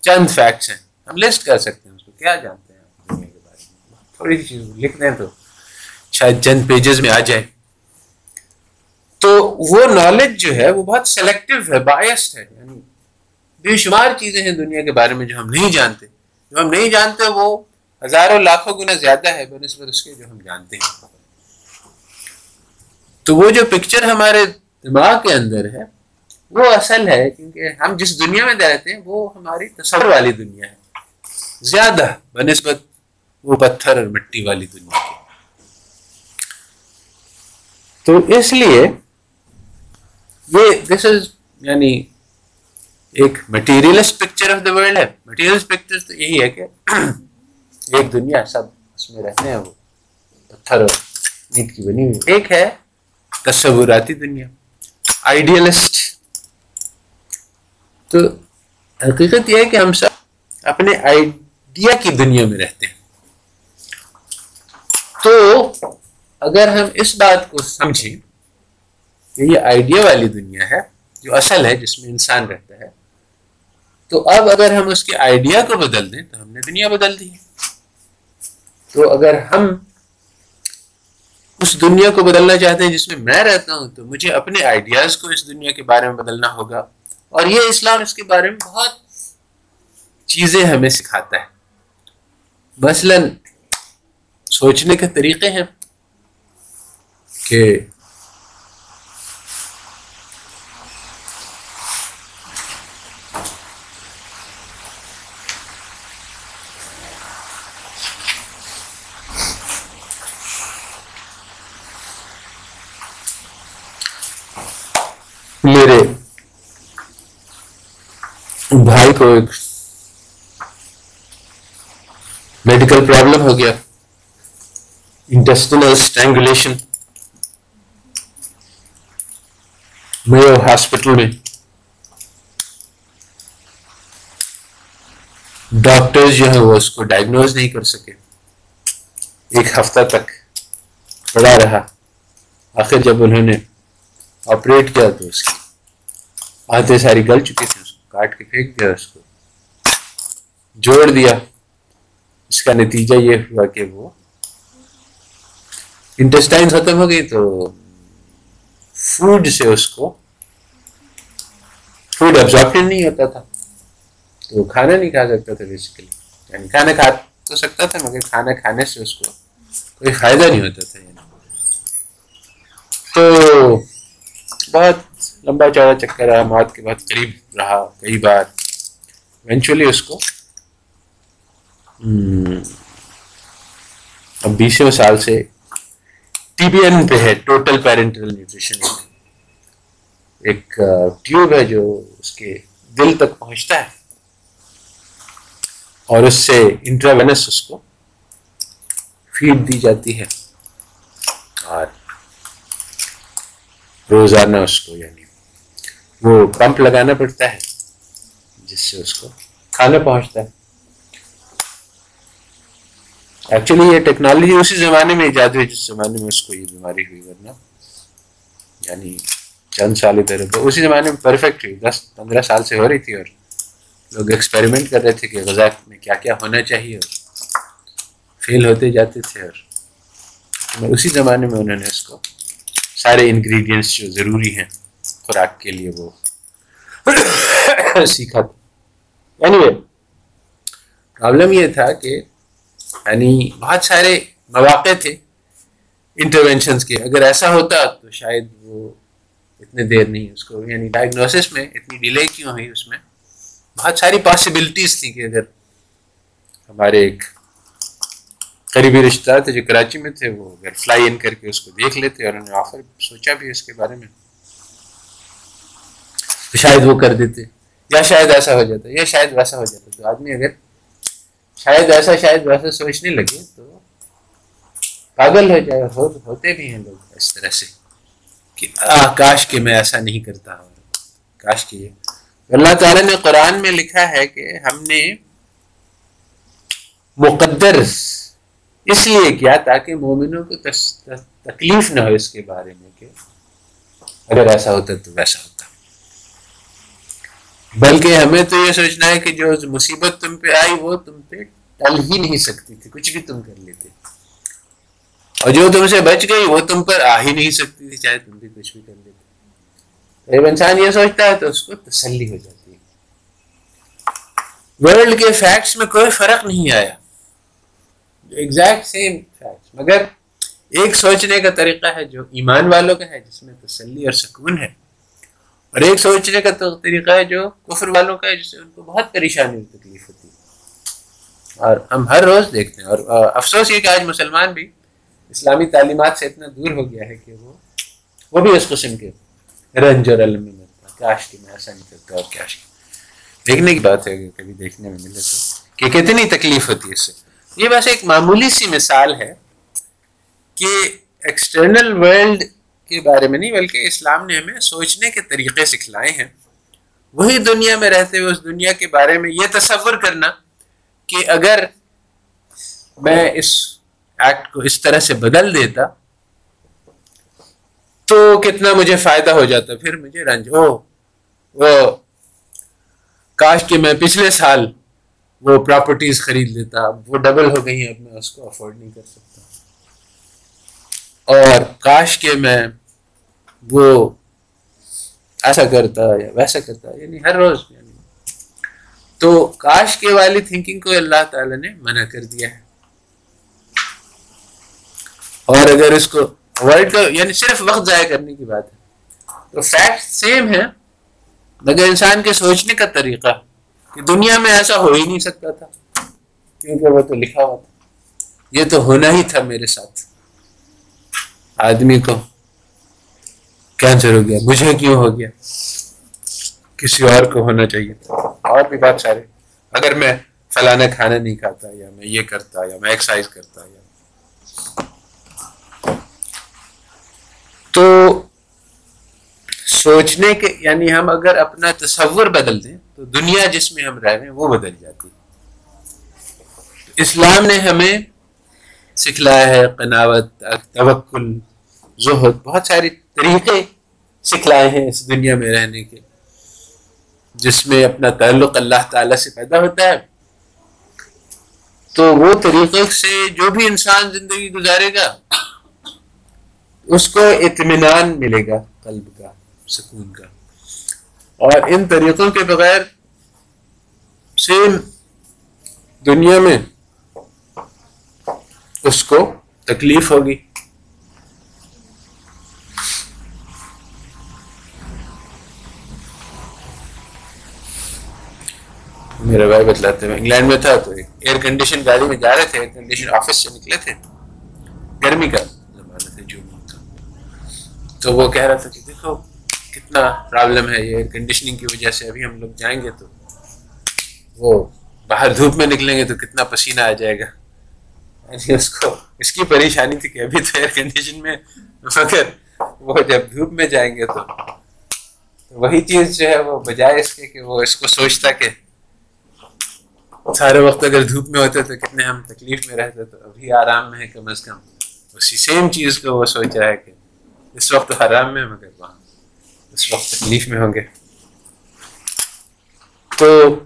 چند فیکٹس ہیں۔ ہم لسٹ کر سکتے ہیں اس کو۔ کیا جانتے ہیں دنیا کے بارے میں؟ تھوڑی سی چیز لکھ دیں تو شاید چند پیجز میں آ جائے۔ تو وہ نالج جو ہے وہ بہت سلیکٹو ہے بایسڈ ہے یعنی بے شمار چیزیں ہیں دنیا کے بارے میں جو ہم نہیں جانتے۔ جو ہم نہیں جانتے وہ ہزاروں لاکھوں گنا زیادہ ہے، بنسبت اس کے جو ہم جانتے ہیں۔ تو وہ جو پکچر ہمارے دماغ کے اندر ہے، وہ اصل ہے، کیونکہ ہم جس دنیا میں رہتے ہیں، وہ ہماری تصور والی دنیا ہے۔ زیادہ بنسبت وہ پتھر اور مٹی والی دنیا کی۔ تو اس لیے یہ دس از یعنی ایک materialist picture of the world ہے۔ مٹیریلسٹ پکچر تو یہی ہے کہ ایک دنیا سب اس میں رہتے ہیں، وہ پتھر اور نیٹ کی بنی ہوئی۔ ایک ہے تصوراتی دنیا آئیڈیلسٹ تو حقیقت یہ ہے کہ ہم سب اپنے آئیڈیا کی دنیا میں رہتے ہیں۔ تو اگر ہم اس بات کو سمجھیں یہ آئیڈیا والی دنیا ہے جو اصل ہے، جس میں انسان رہتا ہے۔ تو اب اگر ہم اس کے آئیڈیا کو بدل دیں، تو ہم نے دنیا بدل دی۔ تو اگر ہم اس دنیا کو بدلنا چاہتے ہیں جس میں میں رہتا ہوں، تو مجھے اپنے آئیڈیاز کو اس دنیا کے بارے میں بدلنا ہوگا۔ اور یہ اسلام اس کے بارے میں بہت چیزیں ہمیں سکھاتا ہے۔ مثلا سوچنے کے طریقے ہیں کہ میرے بھائی کو ایک میڈیکل پرابلم ہو گیا. انٹسٹنل اسٹینگولیشن میو ہاسپٹل میں ڈاکٹر جو ہے وہ اس کو ڈائگنوز نہیں کر سکے. ایک ہفتہ تک پڑا رہا. آخر جب انہوں نے آپریٹ کیا تو اس کی آتے ساری گل چکی تھی اس کاٹ کے پھینک دیا اس کو۔ جوڑ دیا۔ اس کا نتیجہ یہ ہوا کہ وہ انٹسٹائن ختم ہو گئی تو فوڈ سے اس کو فوڈ ابزارپشن نہیں ہوتا تھا۔ تو وہ کھانا نہیں کھا سکتا تھا بیسیکلی یعنی کھانا کھا تو سکتا تھا مگر کھانا کھانے سے اس کو کوئی فائدہ نہیں ہوتا تھا۔ یعنی تو بہت لمبا چوڑا چکر رہا موت کے بعد قریب رہا، کئی بار۔ ایونچولی اس کو اب بیسویں سال سے ٹی بی این پہ ہے ٹوٹل پیرنٹل نیوٹریشن ایک ٹیوب ہے جو اس کے دل تک پہنچتا ہے۔ اور اس سے انٹراوینس اس کو فیڈ دی جاتی ہے۔ اور روزانہ اس کو یعنی وہ پمپ لگانا پڑتا ہے، جس سے اس کو کھانا پہنچتا ہے۔ ایکچولی یہ ٹیکنالوجی اسی زمانے میں ایجاد ہوئی، جس زمانے میں اس کو یہ بیماری ہوئی، ورنہ یعنی چند سال ادھر ادھر، اسی زمانے میں پرفیکٹ ہوئی۔ دس، پندرہ سال سے ہو رہی تھی اور لوگ ایکسپیریمنٹ کر رہے تھے کہ غذا میں کیا کیا ہونا چاہیے اور فیل ہوتے جاتے تھے اور اسی زمانے میں انہوں نے اس کو سارے انگریڈینٹس جو ضروری ہیں خوراک کے لیے وہ سیکھا تھا۔ اینی پرابلم یہ تھا کہ یعنی بہت سارے مواقع تھے انٹروینشنس کے۔ اگر ایسا ہوتا تو شاید وہ اتنے دیر نہیں اس کو یعنی ڈائگنوسس میں اتنی ڈیلے کیوں ہوئی اس میں؟ بہت ساری پاسبلٹیز تھیں کہ اگر ہمارے ایک قریبی رشتہ دار تھے جو کراچی میں تھے، وہ اگر فلائی ان کر کے اس کو دیکھ لیتے اور انہوں نے آفر سوچا بھی اس کے بارے میں۔ تو شاید وہ کر دیتے یا شاید ایسا ہو جاتا، یا شاید ویسا ہو جاتا۔ تو آدمی اگر شاید ایسا، شاید ویسا سوچنے لگے تو پاگل ہو جائے ہوتے بھی ہیں لوگ اس طرح سے کہ کاش کہ میں ایسا نہیں کرتا۔ ہوں کاش کہ اللہ تعالیٰ نے قرآن میں لکھا ہے کہ ہم نے مقدر اس لیے کیا تاکہ مومنوں کو تکلیف نہ ہو اس کے بارے میں کہ اگر ایسا ہوتا تو ویسا ہوتا۔ بلکہ ہمیں تو یہ سوچنا ہے کہ جو مصیبت تم پہ آئی وہ تم پہ ٹل ہی نہیں سکتی تھی، کچھ بھی تم کر لیتے۔ اور جو تم سے بچ گئی وہ تم پر آ ہی نہیں سکتی تھی، چاہے تم بھی کچھ بھی کر لیتے۔ جب انسان یہ سوچتا ہے تو اس کو تسلی ہو جاتی ہے۔ ورلڈ کے فیکٹس میں کوئی فرق نہیں آیا۔ ایگزیکٹ سیم فیکٹس مگر ایک سوچنے کا طریقہ ہے جو ایمان والوں کا ہے، جس میں تسلی اور سکون ہے۔ اور ایک سوچنے کا طریقہ ہے جو کفر والوں کا ہے، جس سے ان کو بہت پریشانی اور تکلیف ہوتی ہے۔ اور ہم ہر روز دیکھتے ہیں، اور افسوس یہ کہ آج مسلمان بھی اسلامی تعلیمات سے اتنا دور ہو گیا ہے کہ وہ وہ بھی اس قسم کے رنج اور علم میں مرتا کاش کہ میں ایسا نہیں کرتا اور کاش دیکھنے کی بات ہے کہ کبھی دیکھنے میں ملے تو۔ کہ کتنی تکلیف ہوتی ہے اس سے۔ یہ بس ایک معمولی سی مثال ہے کہ ایکسٹرنل ورلڈ کے بارے میں نہیں، بلکہ اسلام نے ہمیں سوچنے کے طریقے سکھلائے ہیں۔ وہی دنیا میں رہتے ہوئے، اس دنیا کے بارے میں یہ تصور کرنا کہ اگر میں اس ایکٹ کو اس طرح سے بدل دیتا تو کتنا مجھے فائدہ ہو جاتا۔ پھر مجھے رنج ہو وہ کاش کہ میں پچھلے سال وہ پراپرٹیز خرید لیتا، وہ ڈبل ہو گئی اب میں اس کو افورڈ نہیں کر سکتا۔ اور کاش کہ میں وہ ایسا کرتا یا ویسا کرتا یعنی ہر روز یعنی۔ تو کاش کے والی تھنکنگ کو اللہ تعالی نے منع کر دیا ہے۔ اور اگر اس کو اوائڈ کر یعنی صرف وقت ضائع کرنے کی بات ہے۔ تو فیکٹ سیم ہے، مگر انسان کے سوچنے کا طریقہ کہ دنیا میں ایسا ہو ہی نہیں سکتا تھا، کیونکہ وہ تو لکھا ہوا تھا۔ یہ تو ہونا ہی تھا میرے ساتھ۔ آدمی کو کینسر ہو گیا؟ مجھے کیوں ہو گیا؟ کسی اور کو ہونا چاہیے۔ اور بھی بات سارے۔ اگر میں فلانا کھانا نہیں کھاتا یا میں یہ کرتا یا میں ایکسرسائز کرتا یا تو سوچنے کے یعنی ہم اگر اپنا تصور بدل دیں تو دنیا جس میں ہم رہ رہے ہیں وہ بدل جاتی۔ اسلام نے ہمیں سکھلایا ہے قناوت، توکل، زہد، بہت سارے طریقے سکھلائے ہیں اس دنیا میں رہنے کے۔ جس میں اپنا تعلق اللہ تعالی سے پیدا ہوتا ہے۔ تو وہ طریقے سے جو بھی انسان زندگی گزارے گا، اس کو اطمینان ملے گا، قلب کا، سکون کا۔ اور ان طریقوں کے بغیر سیم دنیا میں اس کو تکلیف ہوگی۔ میرا بھائی بتلاتے ہیں۔ انگلینڈ میں تھا تو ایئر کنڈیشن گاڑی میں جا رہے تھے ایئر کنڈیشن آفس سے نکلے تھے۔ گرمی کا زمانہ تھا جون کا تو وہ کہہ رہا تھا کہ دیکھو، کتنا پرابلم ہے یہ ایئر کنڈیشننگ کی وجہ سے۔ ابھی ہم لوگ جائیں گے تو وہ باہر دھوپ میں نکلیں گے تو کتنا پسینہ آ جائے گا۔ یعنی اس کو، اس کی پریشانی تھی کہ ابھی تو ایئر کنڈیشن میں، مگر وہ جب دھوپ میں جائیں گے تو وہی چیز جو ہے وہ بجائے اس کے کہ وہ اس کو سوچتا کہ سارے وقت اگر دھوپ میں ہوتے تو کتنے ہم تکلیف میں رہتے تو ابھی آرام میں ہے کم از کم اسی سیم چیز کو وہ سوچ رہا ہے کہ اس وقت حرام میں مگر وہاں اس وقت تکلیف میں ہوں گے۔ تو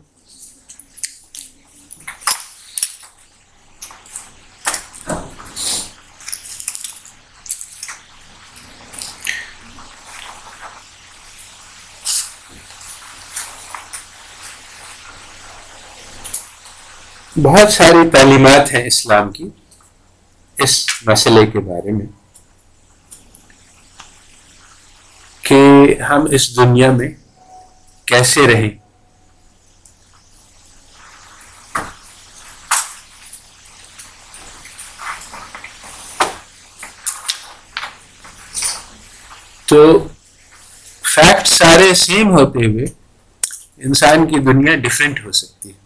بہت ساری تعلیمات ہیں اسلام کی اس مسئلے کے بارے میں کہ ہم اس دنیا میں کیسے رہیں۔ تو فیکٹ سارے سیم ہوتے ہوئے انسان کی دنیا ڈفرینٹ ہو سکتی ہے۔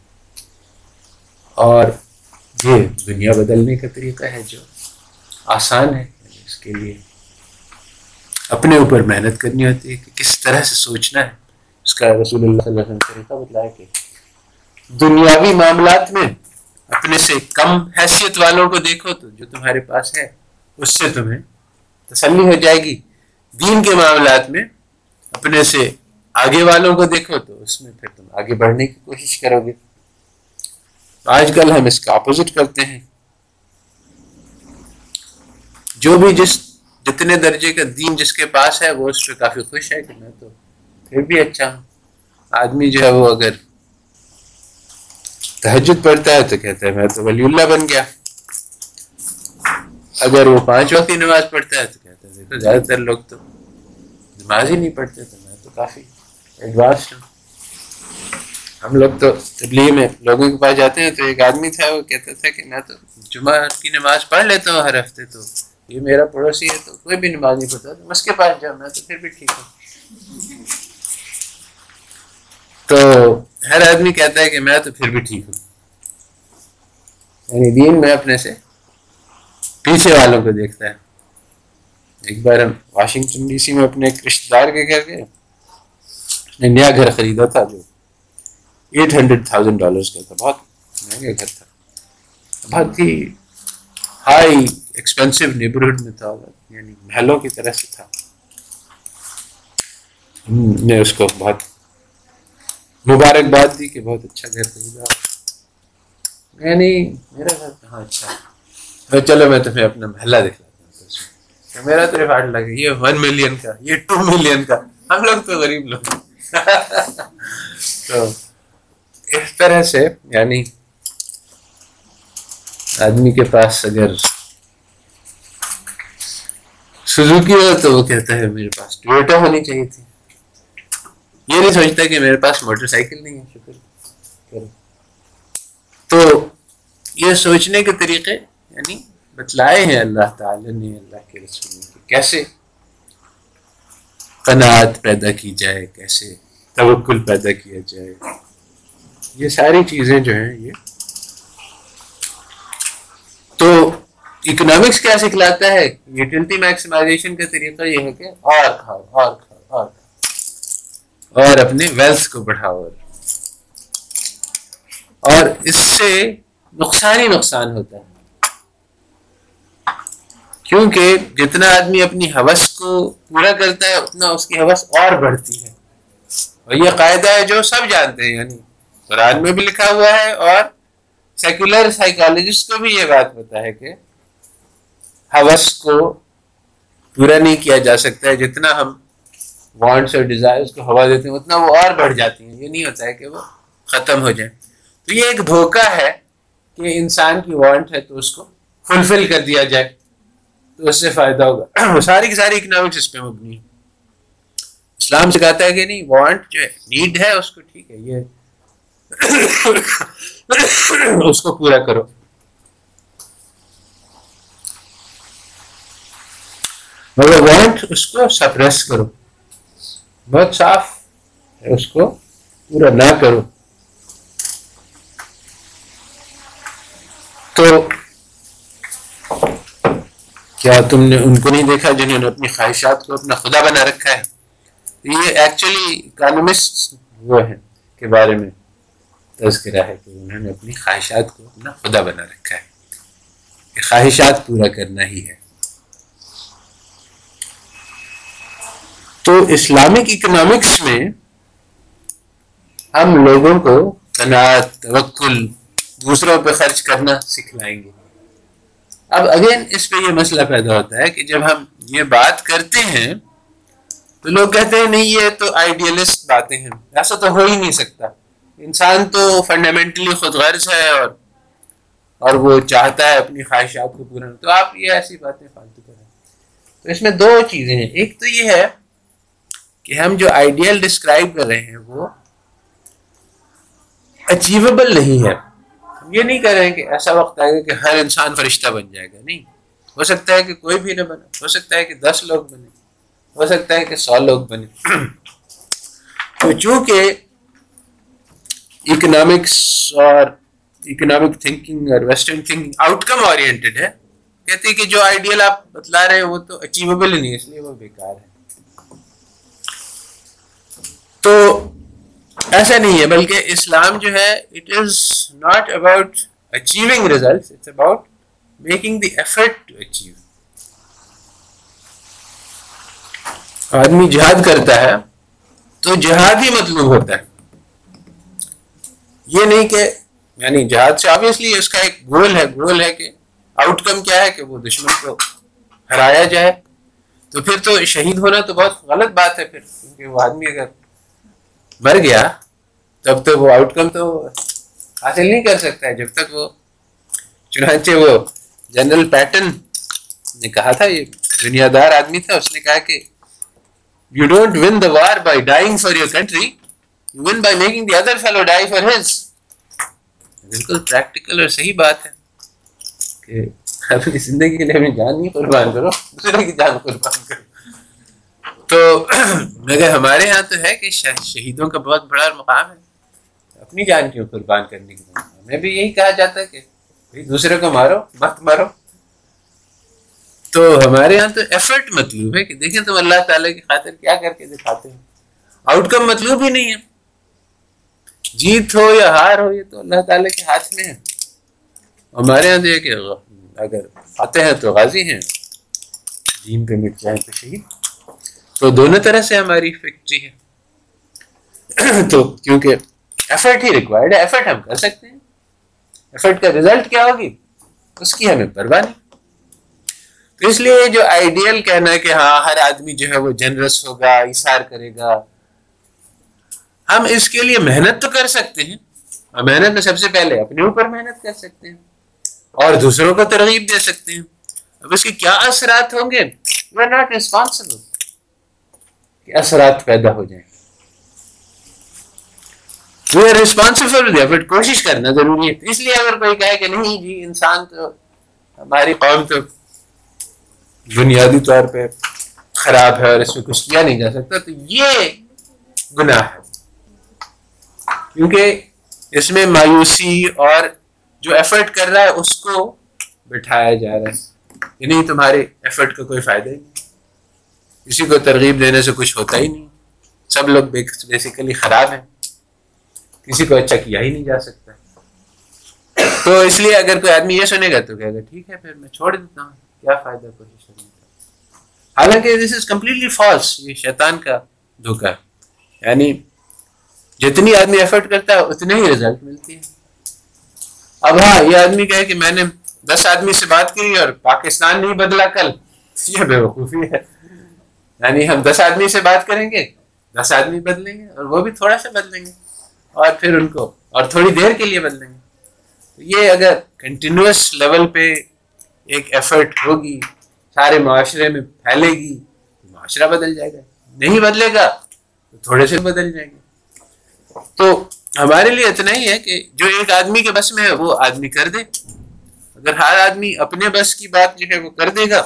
اور یہ دنیا بدلنے کا طریقہ ہے جو آسان ہے یعنی اس کے لیے اپنے اوپر محنت کرنی ہوتی ہے کہ کس طرح سے سوچنا ہے۔ اس کا رسول اللہ صلی اللہ علیہ وسلم طریقہ بتلایا کہ دنیاوی معاملات میں اپنے سے کم حیثیت والوں کو دیکھو تو جو تمہارے پاس ہے، اس سے تمہیں تسلی ہو جائے گی۔ دین کے معاملات میں اپنے سے آگے والوں کو دیکھو تو اس میں پھر تم آگے بڑھنے کی کوشش کرو گے۔ آج کل ہم اس کا اپوزٹ کرتے ہیں۔ جو بھی جس جتنے درجے کا دین جس کے پاس ہے، وہ اس پہ کافی خوش ہے کہ میں تو پھر بھی اچھا ہوں۔ آدمی جو ہے وہ اگر تہجد پڑھتا ہے تو کہتا ہے، میں تو ولی اللہ بن گیا۔ اگر وہ پانچ وقت نماز پڑھتا ہے تو کہتا ہے، دیکھو، زیادہ تر لوگ تو نماز ہی نہیں پڑھتے، تو میں تو کافی ایڈوانس ہوں۔ ہم لوگ تو تبلیغ میں لوگوں کے پاس جاتے ہیں تو ایک آدمی تھا، وہ کہتا تھا کہ میں تو جمعہ کی نماز پڑھ لیتا ہوں ہر ہفتے تو، یہ میرا پڑوسی ہے تو کوئی بھی نماز نہیں پڑھتا تو اس کے پاس جاؤ، میں تو پھر بھی ٹھیک ہوں۔ تو ہر آدمی کہتا ہے کہ میں تو پھر بھی ٹھیک ہوں۔ یعنی دین میں اپنے سے پیچھے والوں کو دیکھتا ہے۔ ایک بار ہم واشنگٹن ڈی سی میں اپنے ایک رشتے دار کے گھر گئے، اس نے نیا گھر خریدا تھا جو ایٹ ہنڈریڈ تھاؤزینڈ ڈالرس کا تھا بہت مہنگا گھر تھا بہت ہی ہائی ایکسپینسو نیبرہڈ میں تھا یعنی محلوں کی طرح سے تھا نے اس کو بہت مبارکباد دی کہ بہت اچھا گھر خریدا میں نہیں میرا گھر کہاں اچھا چلو میں تمہیں اپنا محلہ دکھلاتا ہوں میرا تو ریفارٹ لگا یہ ون ملین کا یہ ٹو ملین کا ہم لوگ تو غریب لوگ تو اس طرح سے یعنی آدمی کے پاس اگر سزوکی ہو تو وہ کہتا ہے میرے پاس ٹویٹا ہونی چاہیے تھی۔ یہ نہیں سوچتا کہ میرے پاس موٹر سائیکل نہیں ہے، شکر۔ تو یہ سوچنے کے طریقے یعنی بتلائے ہیں اللہ تعالی نے، اللہ کے رسول نے کیسے قناعت پیدا کی جائے، کیسے توکل پیدا کیا جائے۔ یہ ساری چیزیں جو ہیں یہ۔ تو اکنامکس کیا سکھلاتا ہے؟ یوٹیلٹی میکسیمائزیشن کا طریقہ یہ ہے کہ اور کھاؤ اور کھاؤ اور کھاؤ۔ اور اپنے ویلتھ کو بڑھاؤ۔ اور اس سے نقصان ہی نقصان ہوتا ہے۔ کیونکہ جتنا آدمی اپنی حوث کو پورا کرتا ہے، اتنا اس کی حوث اور بڑھتی ہے۔ اور یہ قاعدہ ہے جو سب جانتے ہیں یعنی قرآن میں بھی لکھا ہوا ہے اور سیکولر سائیکالوجسٹ کو بھی یہ بات پتا ہے کہ حوث کو پورا نہیں کیا جا سکتا ہے، جتنا ہم وانٹس اور ڈیزائرس کو ہوا دیتے ہیں، اتنا وہ اور بڑھ جاتی ہیں۔ یہ نہیں ہوتا ہے کہ وہ ختم ہو جائیں۔ تو یہ ایک دھوکہ ہے کہ انسان کی وانٹ ہے تو اس کو فلفل کر دیا جائے۔ تو اس سے فائدہ ہوگا۔ وہ ساری کی ساری اکنامکس اس پہ مبنی ہے اسلام سے کہتا ہے کہ نہیں وانٹ جو ہے نیڈ ہے، اس کو ٹھیک ہے، یہ اس کو پورا کرو۔ مگر وانٹ اس کو سپریس کرو۔ بہت صاف اس کو پورا نہ کرو۔ تو کیا تم نے ان کو نہیں دیکھا جنہوں نے اپنی خواہشات کو اپنا خدا بنا رکھا ہے؟ یہ ایکچولی اکانومسٹ وہ ہیں کے بارے میں۔ تذکرہ ہے کہ انہوں نے اپنی خواہشات کو اپنا خدا بنا رکھا ہے۔ کہ خواہشات پورا کرنا ہی ہے۔ تو اسلامک اکنامکس میں ہم لوگوں کو تناعت توکل دوسروں پہ خرچ کرنا سکھلائیں گے۔ اب اگین اس پہ یہ مسئلہ پیدا ہوتا ہے کہ جب ہم یہ بات کرتے ہیں تو لوگ کہتے ہیں، نہیں، یہ تو آئیڈیلسٹ باتیں ہیں، ایسا تو ہو ہی نہیں سکتا۔ انسان تو فنڈامنٹلی خود غرض ہے اور اور وہ چاہتا ہے اپنی خواہشات کو پورا تو آپ یہ ایسی باتیں فالتو کریں۔ تو اس میں دو چیزیں ہیں۔ ایک تو یہ ہے کہ ہم جو آئیڈیل ڈسکرائب کر رہے ہیں، وہ اچیویبل نہیں ہے۔ ہم یہ نہیں کر رہے ہیں کہ ایسا وقت آئے گا کہ ہر انسان فرشتہ بن جائے گا، نہیں۔ ہو سکتا ہے کہ کوئی بھی نہ بنے، ہو سکتا ہے کہ دس لوگ بنے، ہو سکتا ہے کہ سو لوگ بنے۔ تو چونکہ اکنامکس اور اکنامک تھنکنگ اور western thinking outcome oriented ہے. کہتے ہیں کہ جو آئیڈیل آپ بتلا رہے ہیں وہ تو اچیویبل ہی نہیں اس لیے وہ بیکار ہے۔ تو ایسا نہیں ہے، بلکہ اسلام جو ہے it is not about achieving result it's about making the effort to achieve آدمی جہاد کرتا ہے تو جہاد ہی مطلوب ہوتا ہے۔ یہ نہیں کہ یعنی جہاد سے آبیسلی اس کا ایک گول ہے گول ہے کہ آؤٹ کم کیا ہے کہ وہ دشمن کو ہرایا جائے۔ تو پھر تو شہید ہونا تو بہت غلط بات ہے۔ پھر کیونکہ وہ آدمی اگر مر گیا، تب تو وہ آؤٹ کم تو حاصل نہیں کر سکتا ہے۔ جب تک وہ چنانچہ وہ جنرل پیٹن نے کہا تھا، یہ دنیا دار آدمی تھا، اس نے کہا کہ you don't win the war by dying for your country you win by making the other fellow die for his بالکل پریکٹیکل اور صحیح بات ہے کہ اپنی زندگی کے لیے اپنی جان نہیں قربان کرو دوسرے کی جان قربان کرو تو مگر ہمارے یہاں تو ہے کہ شہیدوں کا بہت بڑا مقام ہے اپنی جان کیوں قربان کرنے کی ہمیں بھی یہی کہا جاتا ہے کہ دوسرے کو مارو مت مارو تو ہمارے یہاں تو ایفرٹ مطلوب ہے کہ دیکھیں تم اللہ تعالیٰ کی خاطر کیا کر کے دکھاتے ہیں آؤٹ کم مطلوب ہی نہیں ہے جیت ہو یا ہار ہو، یہ تو اللہ تعالیٰ کے ہاتھ میں ہے۔ ہمارے یہاں یہ کہ اگر آتے ہیں تو غازی ہیں جیم پہ مٹ جائیں تو شہید۔ تو دونوں طرح سے ہماری فیکٹری ہے تو کیونکہ ایفرٹ ہی ریکوائرڈ ہے ایفرٹ ہم کر سکتے ہیں۔ ایفرٹ کا ریزلٹ کیا ہوگی؟ اس کی ہمیں پرواہ نہیں۔ تو اس لیے جو آئیڈیل کہنا ہے کہ ہاں ہر آدمی جو ہے وہ جنرس ہوگا اشار کرے گا۔ ہم اس کے لیے محنت تو کر سکتے ہیں۔ اور محنت میں سب سے پہلے اپنے اوپر محنت کر سکتے ہیں اور دوسروں کو ترغیب دے سکتے ہیں۔ اب اس کے کیا اثرات ہوں گے؟ یو آر ناٹ ریسپانسبل کہ اثرات پیدا ہو جائیں۔ وی آر ریسپانسبل بٹ کوشش کرنا ضروری ہے۔ اس لیے اگر کوئی کہے کہ نہیں جی انسان تو، ہماری قوم تو بنیادی طور پہ خراب ہے اور اس میں کچھ کیا نہیں جا سکتا، تو یہ گناہ ہے۔ کیونکہ اس میں مایوسی اور جو ایفرٹ کر رہا ہے، اس کو بٹھایا جا رہا ہے۔ کہ نہیں تمہارے ایفرٹ کا کوئی فائدہ ہی نہیں۔ کسی کو ترغیب دینے سے کچھ ہوتا ہی نہیں۔ سب لوگ بیسیکلی خراب ہیں۔ کسی کو اچھا کیا ہی نہیں جا سکتا۔ تو اس لیے اگر کوئی آدمی یہ سنے گا تو کہے گا، ٹھیک ہے، پھر میں چھوڑ دیتا ہوں۔ کیا فائدہ کوشش کرنے کا حالانکہ دس از کمپلیٹلی فالس یہ شیطان کا دھوکا یعنی جتنی آدمی ایفرٹ کرتا ہے، اتنے ہی ریزلٹ ملتی ہے اب ہاں یہ آدمی کہے کہ میں نے دس آدمی سے بات کی اور پاکستان نہیں بدلا کل۔ یہ بے وقوفی ہے۔ یعنی ہم دس آدمی سے بات کریں گے، دس آدمی بدلیں گے اور وہ بھی تھوڑا سا بدلیں گے۔ اور پھر ان کو اور تھوڑی دیر کے لیے بدلیں گے۔ یہ اگر کنٹینیوس لیول پہ ایک ایفرٹ ہوگی، سارے معاشرے میں پھیلے گی، معاشرہ بدل جائے گا۔ نہیں بدلے گا، تو تھوڑے سے بدل جائیں گے۔ تو ہمارے لیے اتنا ہی ہے کہ جو ایک آدمی کے بس میں ہے وہ آدمی کر دے۔ اگر ہر آدمی اپنے بس کی بات جو ہے وہ کر دے گا،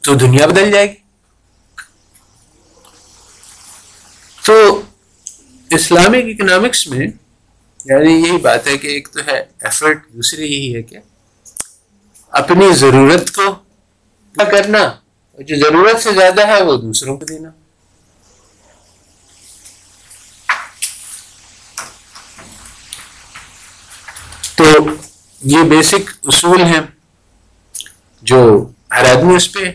تو دنیا بدل جائے گی۔ تو اسلامک اکنامکس میں یعنی یہی بات ہے کہ ایک تو ہے ایفرٹ دوسری یہی ہے کہ اپنی ضرورت کو کرنا، اور جو ضرورت سے زیادہ ہے وہ دوسروں کو دینا۔ تو یہ بیسک اصول ہیں جو ہر آدمی اس پہ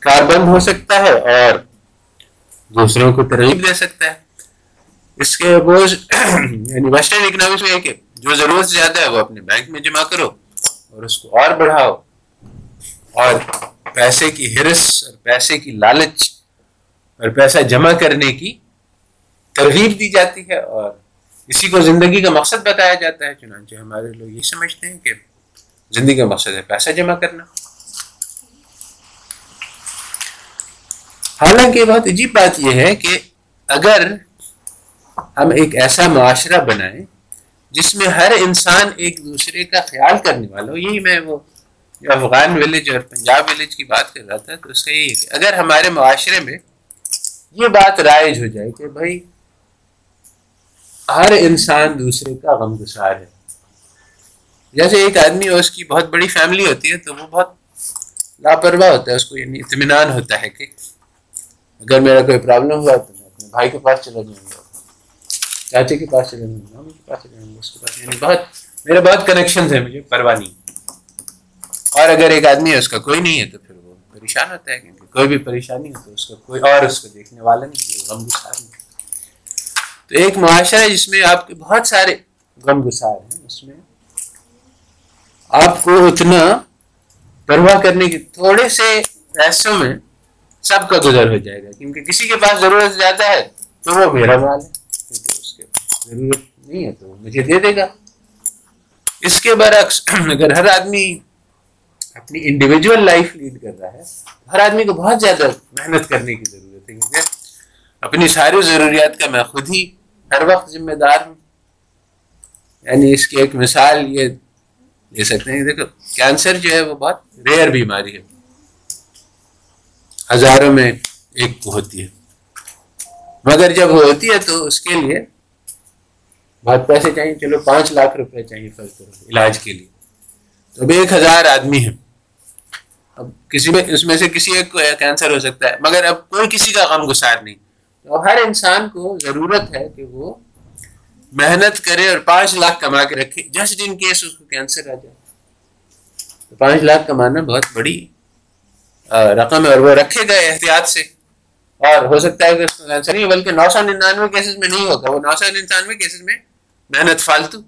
کاربند ہو سکتا ہے اور دوسروں کو ترغیب دے سکتا ہے۔ اس کے بوجھ یعنی ویسٹرن اکنامکس میں کہ جو ضرورت سے زیادہ ہے وہ اپنے بینک میں جمع کرو اور اس کو اور بڑھاؤ۔ اور پیسے کی ہرس اور پیسے کی لالچ اور پیسہ جمع کرنے کی ترغیب دی جاتی ہے اور اسی کو زندگی کا مقصد بتایا جاتا ہے، چنانچہ ہمارے لوگ یہ سمجھتے ہیں کہ زندگی کا مقصد ہے پیسہ جمع کرنا۔ حالانکہ بہت عجیب بات یہ ہے کہ اگر ہم ایک ایسا معاشرہ بنائیں جس میں ہر انسان ایک دوسرے کا خیال کرنے والا ہو، یہی میں وہ افغان ولیج اور پنجاب ولیج کی بات کر رہا تھا، تو اس کا یہی ہے کہ اگر ہمارے معاشرے میں یہ بات رائج ہو جائے کہ بھائی ہر انسان دوسرے کا غم گسار ہے۔ جیسے ایک آدمی اور اس کی بہت بڑی فیملی ہوتی ہے تو وہ بہت لاپرواہ ہوتا ہے، اس کو یعنی اطمینان ہوتا ہے کہ اگر میرا کوئی پرابلم ہوا تو میں اپنے بھائی کے پاس چلا جاؤں گا، چاچے کے پاس چلا جاؤں گا مامی کے پاس چلا جاؤں گا، اس کے پاس۔ یعنی بہت، میرے بہت کنیکشنز ہیں، مجھے پرواہ نہیں۔ اور اگر ایک آدمی ہے، اس کا کوئی نہیں ہے تو پھر وہ پریشان ہوتا ہے، کیونکہ کوئی بھی پریشانی ہو تو اس کا کوئی اور اس کو دیکھنے والا نہیں غم گسار نہیں۔ تو ایک معاشرہ ہے جس میں آپ کے بہت سارے غم گسار ہیں، اس میں آپ کو اتنا پرواہ کرنے کی تھوڑے سے پیسوں میں سب کا گزر ہو جائے گا، کیونکہ کسی کے پاس ضرورت زیادہ ہے تو وہ میرا مال ہے، کیونکہ اس کے ضرورت نہیں ہے تو وہ مجھے دے دے گا۔ اس کے برعکس اگر ہر آدمی اپنی انڈیویجول لائف لیڈ کر رہا ہے، ہر آدمی کو بہت زیادہ محنت کرنے کی ضرورت ہے، کیونکہ اپنی ساری ضروریات کا میں خود ہی ہر وقت ذمہ دار ہوں۔ یعنی اس کی ایک مثال یہ لے سکتے ہیں دیکھو، کینسر جو ہے وہ بہت ریئر بیماری ہے۔ ہزاروں میں ایک ہوتی ہے۔ مگر جب وہ ہوتی ہے تو اس کے لیے بہت پیسے چاہیے۔ چلو، پانچ لاکھ روپے چاہیے فرض کرو علاج کے لیے۔ تو اب ایک ہزار آدمی ہیں۔ اب کسی میں، اس میں سے کسی ایک کو کینسر ہو سکتا ہے، مگر اب کوئی کسی کا غم گسار نہیں۔ تو ہر انسان کو ضرورت ہے کہ وہ محنت کرے اور پانچ لاکھ کما کے رکھے، جسٹ ان کیس اس کو کینسر آ جائے۔ تو پانچ لاکھ کمانا بہت بڑی رقم ہے اور وہ رکھے گا احتیاط سے۔ اور ہو سکتا ہے کہ اس کو کینسر نہیں بلکہ نو سو ننانوے کیسز میں نہیں ہوگا۔ وہ نو سو ننانوے کیسز میں محنت فالتو۔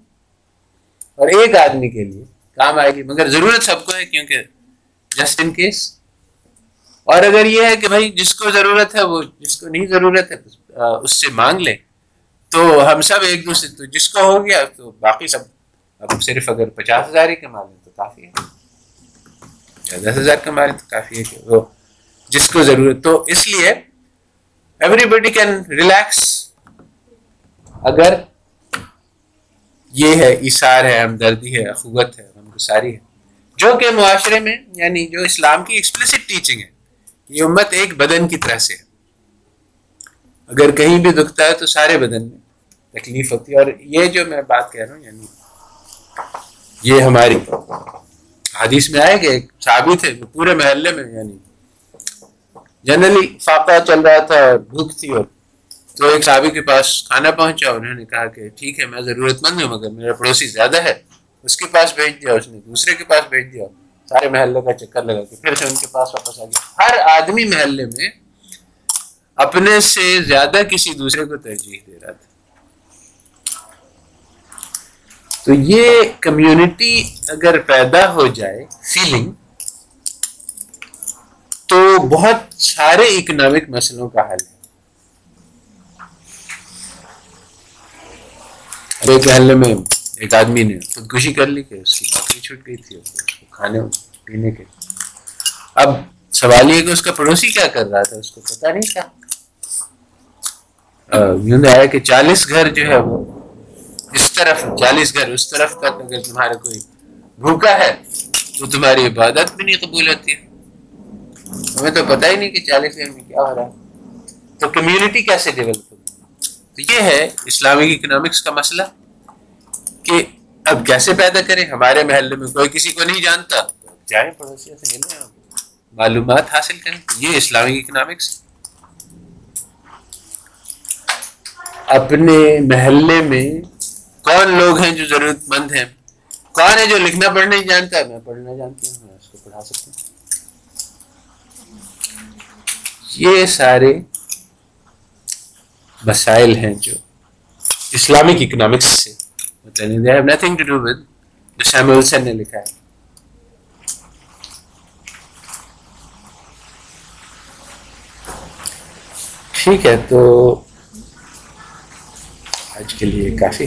اور ایک آدمی کے لیے کام آئے گی، مگر ضرورت سب کو ہے، کیونکہ جسٹ ان کیس اور اگر یہ ہے کہ بھائی جس کو ضرورت ہے وہ جس کو نہیں ضرورت ہے اس سے مانگ لے تو ہم سب ایک دوسرے، تو جس کو ہو گیا، تو باقی سب اب صرف اگر پچاس ہزار ہی کما لیں تو کافی ہے۔ یا دس ہزار کما لیں تو کافی ہے کہ وہ جس کو ضرورت، تو اس لیے ایوری بڈی کین ریلیکس اگر یہ ہے اشار ہے، ہمدردی ہے، اخوت ہے غم گساری ہے، جو کہ معاشرے میں یعنی جو اسلام کی ایکسپلسٹ ٹیچنگ ہے۔ یہ امت ایک بدن کی طرح سے ہے۔ اگر کہیں بھی دکھتا ہے تو سارے بدن میں تکلیف ہوتی ہے۔ اور یہ جو میں بات کہہ رہا ہوں یعنی یہ ہماری حدیث میں آئے کہ ایک صحابی تھے پورے محلے میں یعنی جنرلی فاقہ چل رہا تھا، بھوک تھی اور تو ایک صحابی کے پاس کھانا پہنچا، انہوں نے کہا کہ ٹھیک ہے، میں ضرورت مند ہوں، مگر میرا پڑوسی زیادہ ہے، اس کے پاس بھیج دیا، اس نے دوسرے کے پاس بھیج دیا۔ سارے محلے کا چکر لگا کے پھر سے ان کے پاس واپس آ گیا۔ ہر آدمی محلے میں اپنے سے زیادہ کسی دوسرے کو ترجیح دے رہا تھا۔ تو یہ کمیونٹی اگر پیدا ہو جائے فیلنگ تو بہت سارے اکنامک مسئلوں کا حل ہے۔ ایک محلے میں ایک آدمی نے خودکشی کر لی کہ اس کی نوکری چھوٹ گئی تھی۔ کھانے پینے کے اب سوال یہ کہ اس کا پڑوسی کیا کر رہا تھا؟ اس کو پتا نہیں تھا۔ یوں آیا کہ چالیس گھر جو ہے وہ اس طرف، چالیس گھر اس طرف تک اگر تمہارا کوئی بھوکا ہے تو تمہاری عبادت بھی نہیں قبول ہوتی۔ ہے ہمیں تو پتہ ہی نہیں کہ چالیس گھر میں کیا ہو رہا ہے۔ تو کمیونٹی کیسے ڈیولپ ہوگی؟ تو یہ ہے اسلامک اکنامکس کا مسئلہ کہ اب کیسے پیدا کریں؟ ہمارے محلے میں کوئی کسی کو نہیں جانتا۔ جائیں پڑوسیوں سے ملیں معلومات حاصل کریں۔ یہ اسلامک اکنامکس اپنے محلے میں کون لوگ ہیں جو ضرورت مند ہیں؟ کون ہے جو لکھنا پڑھنا ہی جانتا؟ ہے میں پڑھنا جانتی ہوں میں اس کو پڑھا سکتا ہوں۔ یہ سارے مسائل ہیں جو اسلامک اکنامکس سے یعنی they have nothing to do with جو سیمولسن نے لکھا ہے ٹھیک ہے تو آج کے لیے کافی